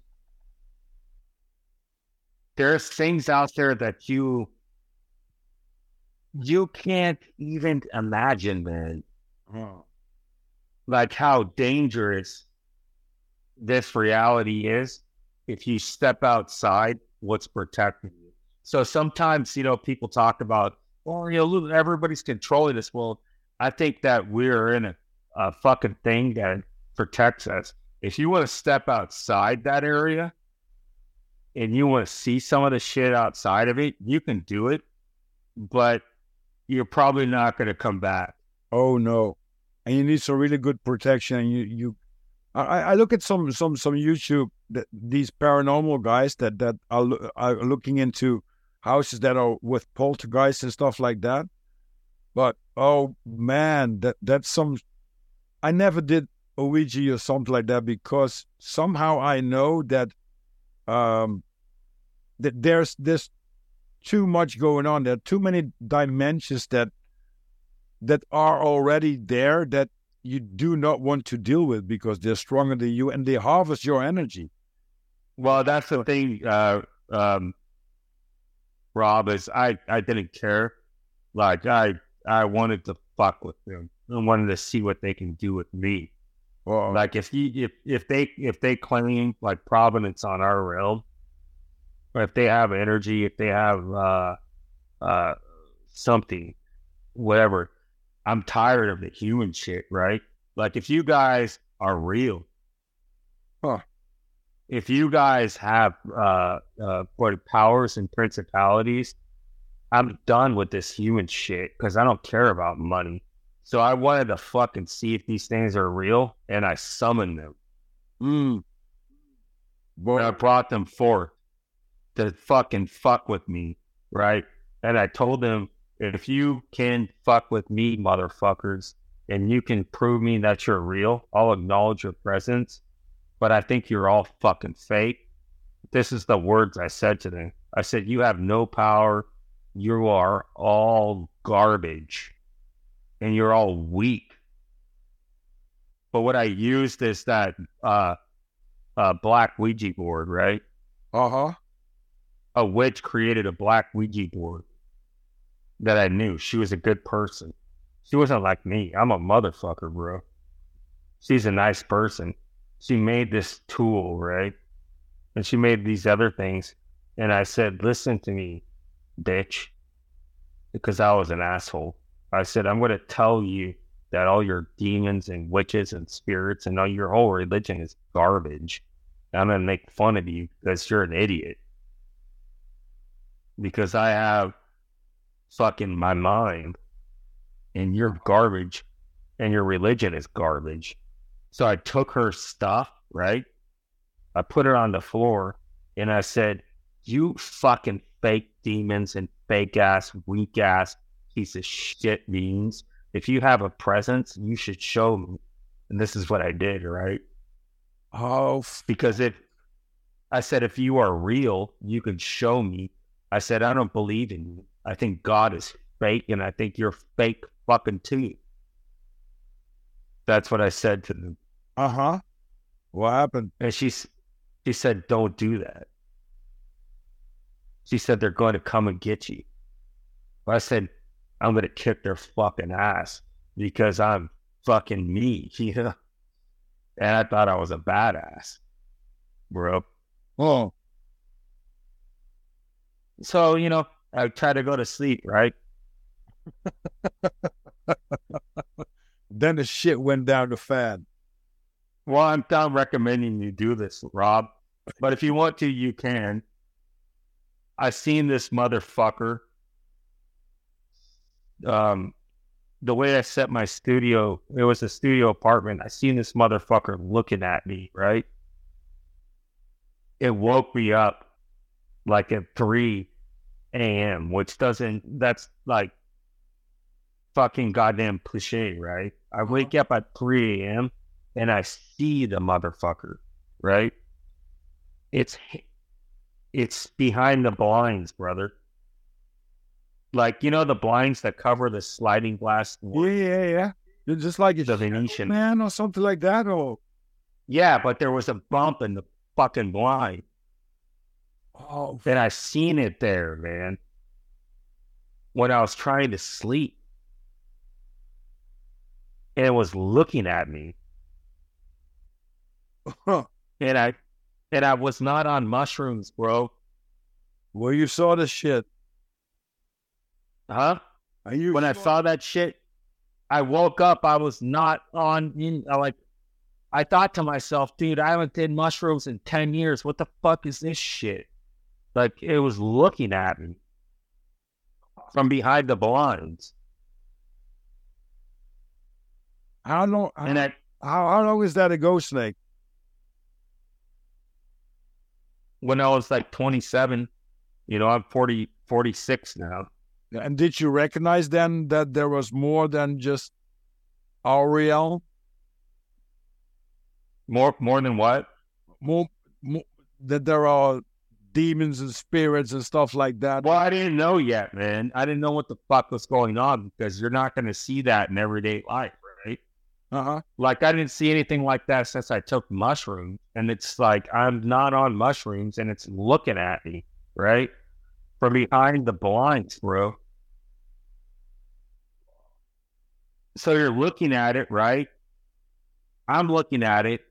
There's things out there that you you can't even imagine, man. Oh. Like how dangerous this reality is if you step outside what's protecting you. So sometimes, you know, people talk about, well, you know, everybody's controlling this. Well, I think that we're in a, a fucking thing that protects us. If you want to step outside that area and you want to see some of the shit outside of it, you can do it, but you're probably not going to come back. Oh no. And you need some really good protection. You you I, I look at some some some YouTube these paranormal guys that that are, are looking into houses that are with poltergeists and stuff like that. But oh man, that that's some. I never did Ouija or something like that because somehow I know that um that there's this too much going on. There are too many dimensions that that are already there that you do not want to deal with because they're stronger than you and they harvest your energy. Well, that's the thing, uh, um, Rob, is I, I didn't care. Like, I, I wanted to fuck with them. and wanted to see what they can do with me. Well, Like if you if if they if they claim like providence on our realm, or if they have energy, if they have uh uh something, whatever, I'm tired of the human shit, right? Like if you guys are real, Huh. If you guys have uh uh what powers and principalities, I'm done with this human shit because I don't care about money. So I wanted to fucking see if these things are real, and I summoned them. mm. And I brought them forth to fucking fuck with me, right? And I told them, if you can fuck with me, motherfuckers, and you can prove me that you're real, I'll acknowledge your presence. But I think you're all fucking fake. This is the words I said to them. I said, you have no power. You are all garbage. And you're all weak. But what I used is that uh, uh, black Ouija board, right? uh huh. a witch created a black Ouija board that I knew. She was a good person. She wasn't like me. I'm a motherfucker, bro. She's a nice person. She made this tool, right? And she made these other things. And I said, listen to me, bitch. Because I was an asshole. I said, I'm going to tell you that all your demons and witches and spirits and all your whole religion is garbage. I'm going to make fun of you because you're an idiot because I have fucking my mind and you're garbage and your religion is garbage. So I took her stuff, right? I put her on the floor and I said, You fucking fake demons and fake ass, weak ass piece of shit beings. If you have a presence, you should show me. And this is what I did, right? Oh, because if I said if you are real, you can show me. I said I don't believe in you. I think God is fake, and I think you're fake fucking too. That's what I said to them, uh huh. What happened? and she's she said, "Don't do that." She said they're going to come and get you. But I said, "I'm going to kick their fucking ass because I'm fucking me," you know. And I thought I was a badass, bro. Oh, So, you know, I try to go to sleep, right? then the shit went down the fan. Well, I'm not recommending you do this, Rob. But if you want to, you can. I've seen this motherfucker. Um, the way I set my studio, it was a studio apartment. I seen this motherfucker looking at me, right? It woke me up like at 3 a.m., which doesn't, that's like fucking goddamn cliche, right? I uh-huh. wake up at 3 a.m. and I see the motherfucker, right? It's it's behind the blinds, brother. Like you know the blinds that cover the sliding glass Yeah, yeah, yeah. It's Just like a the Venetian. man or something like that. Or Yeah, but there was a bump in the fucking blind, oh, and I seen it there, man. When I was trying to sleep, and it was looking at me, huh. and I and I was not on mushrooms, bro. well, you saw the shit. Huh? Are you when I saw that shit, I woke up. I was not on. In, I like, I thought to myself, dude, I haven't did mushrooms in ten years. What the fuck is this shit? Like it was looking at me from behind the blinds, how long? and I how, how long is that a ghost snake? when I was like twenty seven, you know, I'm 40, 46 now. And did you recognize then that there was more than just Ariel? More, more than what? More, more that there are demons and spirits and stuff like that. Well, I didn't know yet, man. I didn't know what the fuck was going on because you're not going to see that in everyday life, right? Uh huh. Like I didn't see anything like that since I took mushrooms, and it's like I'm not on mushrooms, and it's looking at me, right, from behind the blinds, bro. so you're looking at it, right? I'm looking at it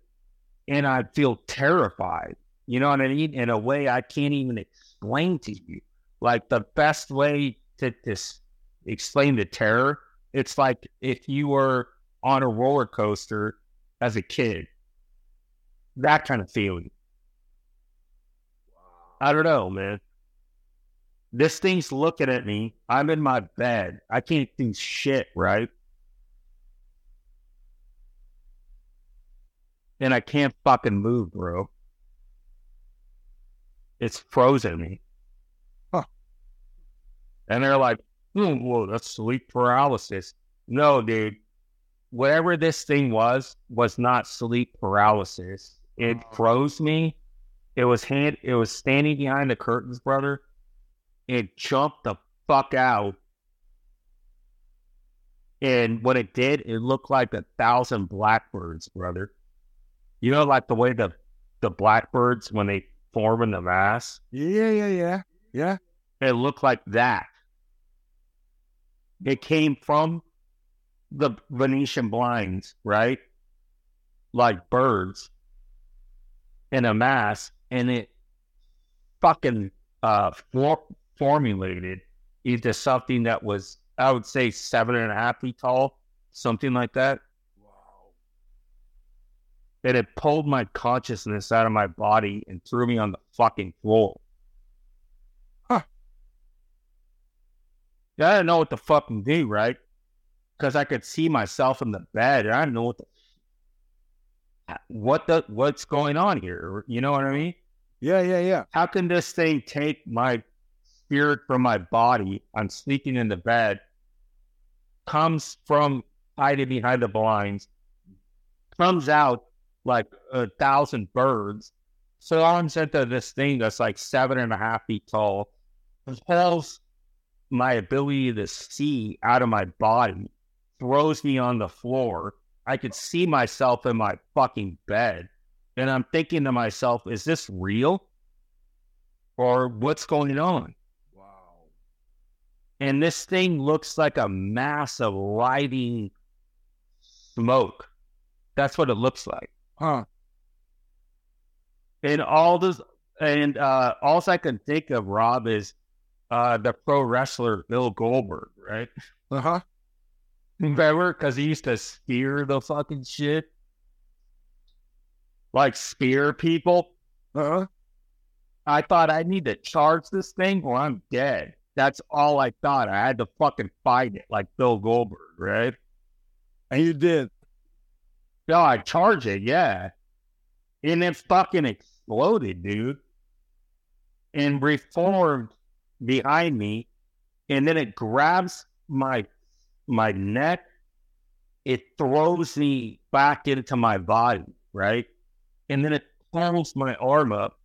and I feel terrified. You know what I mean? In a way I can't even explain to you. Like the best way to, to explain the terror, it's like if you were on a roller coaster as a kid. That kind of feeling. I don't know, man. This thing's looking at me. I'm in my bed. I can't do shit, right? And I can't fucking move, bro. It's frozen me. Huh. And they're like, oh, whoa, that's sleep paralysis. No, dude. Whatever this thing was, was not sleep paralysis. It Oh. froze me. It was hand it was standing behind the curtains, brother. It jumped the fuck out. And what it did, it looked like a thousand blackbirds, brother. You know, like the way the the blackbirds when they form in the mass? Yeah, yeah, yeah. Yeah. It looked like that. It came from the Venetian blinds, right? Like birds in a mass, and it fucking uh for- formulated into something that was, I would say, seven and a half feet tall, something like that. And it pulled my consciousness out of my body and threw me on the fucking floor. Huh. Yeah, I didn't know what to fucking do, right? Because I could see myself in the bed, and I didn't know what the what the what's going on here. You know what I mean? Yeah, yeah, yeah. How can this thing take my spirit from my body? I'm sleeping in the bed, comes from hiding behind the blinds, comes out like a thousand birds, flies into this thing that's like seven and a half feet tall, pulls my ability to see out of my body, throws me on the floor. I could see myself in my fucking bed. And I'm thinking to myself, is this real? Or what's going on? Wow. And this thing looks like a mass of lighting smoke. That's what it looks like. Huh. And all this, and uh, all I can think of, Rob, is uh, the pro wrestler Bill Goldberg, right? Uh huh. Remember? Because he used to spear the fucking shit. Like spear people. Uh huh. I thought I need to charge this thing or I'm dead. That's all I thought. I had to fucking fight it like Bill Goldberg, right? And you did. No, I charge it, yeah. And it fucking exploded, dude. And reformed behind me. And then it grabs my my neck. It throws me back into my body, right? And then it pulls my arm up.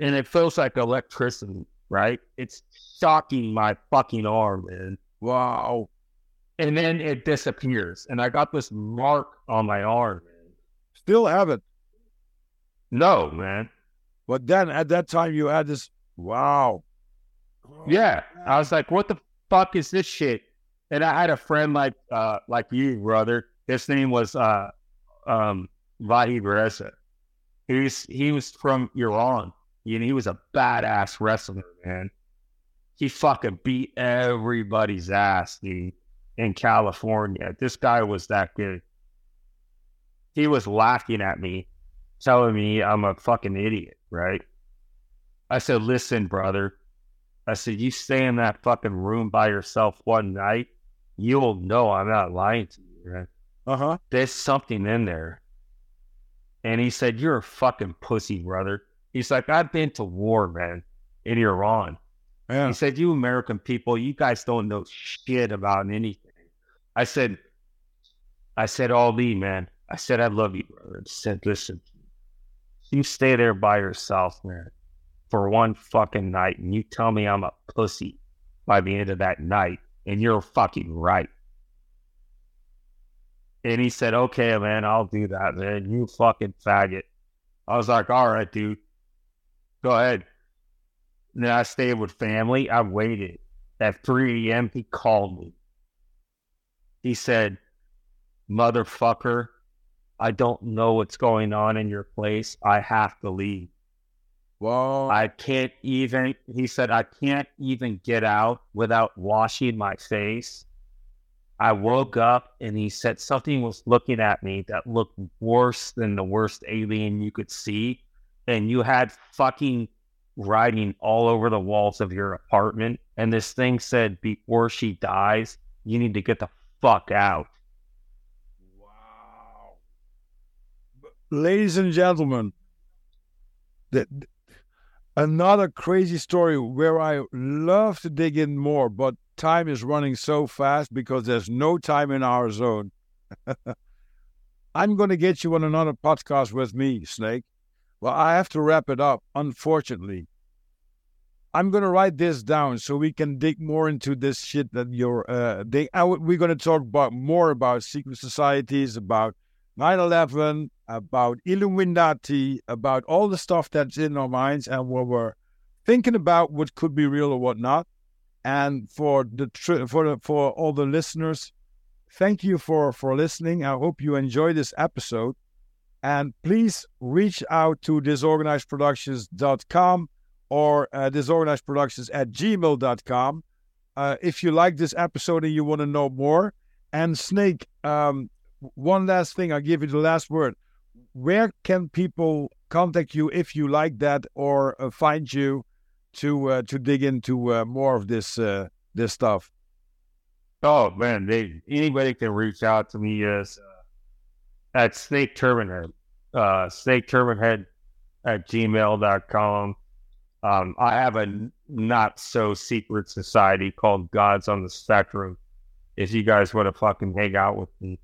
And it feels like electricity, right? It's shocking my fucking arm, man Wow. And then it disappears. And I got this mark on my arm. Still have it. No, man. But then at that time you had this. Wow. Yeah, I was like, "What the fuck is this shit?" And I had a friend like, uh, like you, brother. His name was uh, um, Vahid Reza. He's he was from Iran. You know, he was a badass wrestler, man. He fucking beat everybody's ass, dude, in California. This guy was that good. He was laughing at me, telling me I'm a fucking idiot, right? I said, listen, brother. I said, you stay in that fucking room by yourself one night, you'll know I'm not lying to you, right? Uh huh. There's something in there. And he said, You're a fucking pussy, brother. He's like, I've been to war, man, in Iran. Yeah. He said, You American people, you guys don't know shit about anything. I said, I said, Ali, man. I said, I love you, brother. I said, listen, you stay there by yourself, man, for one fucking night, and you tell me I'm a pussy by the end of that night, and you're fucking right. And he said, Okay, man, I'll do that, man. You fucking faggot. I was like, All right, dude. Go ahead. And then I stayed with family. I waited. At 3 a.m., he called me. He said, Motherfucker, I don't know what's going on in your place. I have to leave. Wow. I can't even, he said, I can't even get out without washing my face. I woke up and he said something was looking at me that looked worse than the worst alien you could see. And you had fucking writing all over the walls of your apartment. And this thing said, before she dies, you need to get the fuck out. Wow. Ladies and gentlemen, the, another crazy story where I love to dig in more, but time is running so fast because there's no time in our zone. I'm going to get you on another podcast with me, Snake. Well, I have to wrap it up, unfortunately. I'm to write this down so we can dig more into this shit that you're. Uh, we're to talk about more about secret societies, about 9 11, about Illuminati, about all the stuff that's in our minds and what we're thinking about what could be real or what not. And for the for for all the listeners, thank you for for listening. I hope you enjoy this episode. And please reach out to disorganizedproductions.com or uh, disorganizedproductions at gmail.com uh, if you like this episode and you want to know more. And Snake, um, one last thing, I'll give you the last word. Where can people contact you if you like that or uh, find you to uh, to dig into uh, more of this uh, this stuff? Oh man, they anybody can reach out to me as at Snake Turbanhead, uh, Snake Turbanhead at gmail.com. Um, I have a not so secret society called Gods on the Spectrum. If you guys want to fucking hang out with me,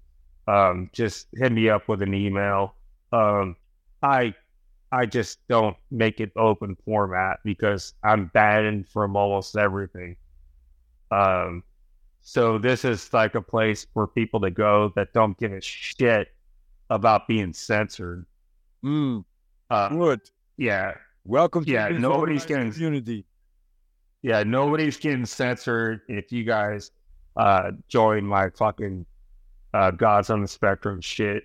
um, just hit me up with an email. Um, I I just don't make it open format because I'm banned from almost everything. Um, so this is like a place for people to go that don't give a shit about being censored. Mm, Uh, good. yeah, Welcome to Yeah, the nobody's getting- community. yeah, nobody's getting censored. If you guys uh, join my fucking uh, Gods on the Spectrum shit,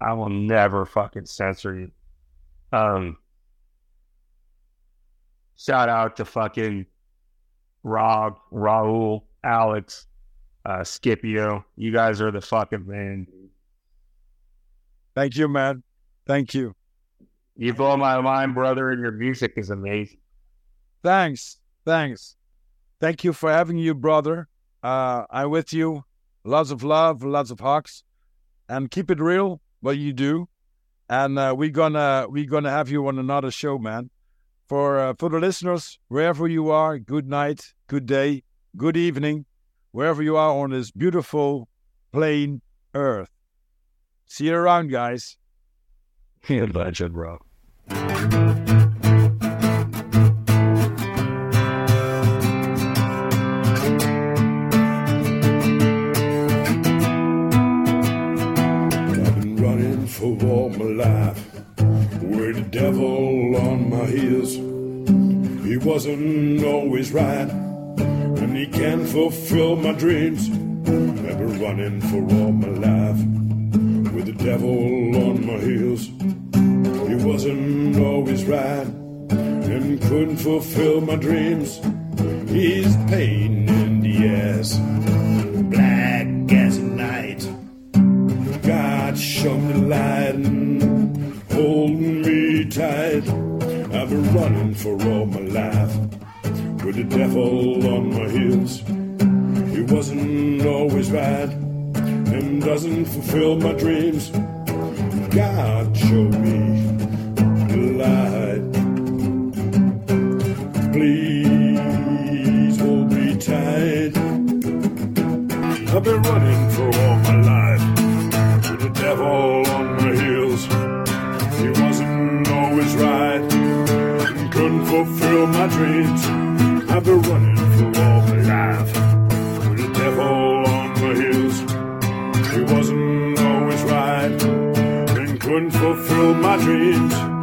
I will never fucking censor you. Um, shout out to fucking Rob, Raul, Alex, uh, Scipio. You guys are the fucking man. Thank you, man. Thank you. You blow my mind, brother, and your music is amazing. Thanks. Thanks. Thank you for having you, brother. Uh, I'm with you. Lots of love, lots of hugs, and keep it real. What you do, and uh, we're gonna we're gonna have you on another show, man. For uh, for the listeners, wherever you are, good night, good day, good evening, wherever you are on this beautiful plain earth. See you around, guys. He'll legend, bro. I've been running for all my life with the devil on my heels. He wasn't always right, and he can't fulfill my dreams. I've been running for all my life with the devil on my heels. He wasn't always right, and couldn't fulfill my dreams. He's pain in the ass, black as night. God, show me the light and hold me tight. I've been running for all my life with the devil on my heels. He wasn't always right doesn't fulfill my dreams. God, show me the light. Please hold me tight. I've been running for all my life with the devil on my heels. He wasn't always right couldn't fulfill my dreams. I've been running for all my life couldn't fulfill my dreams.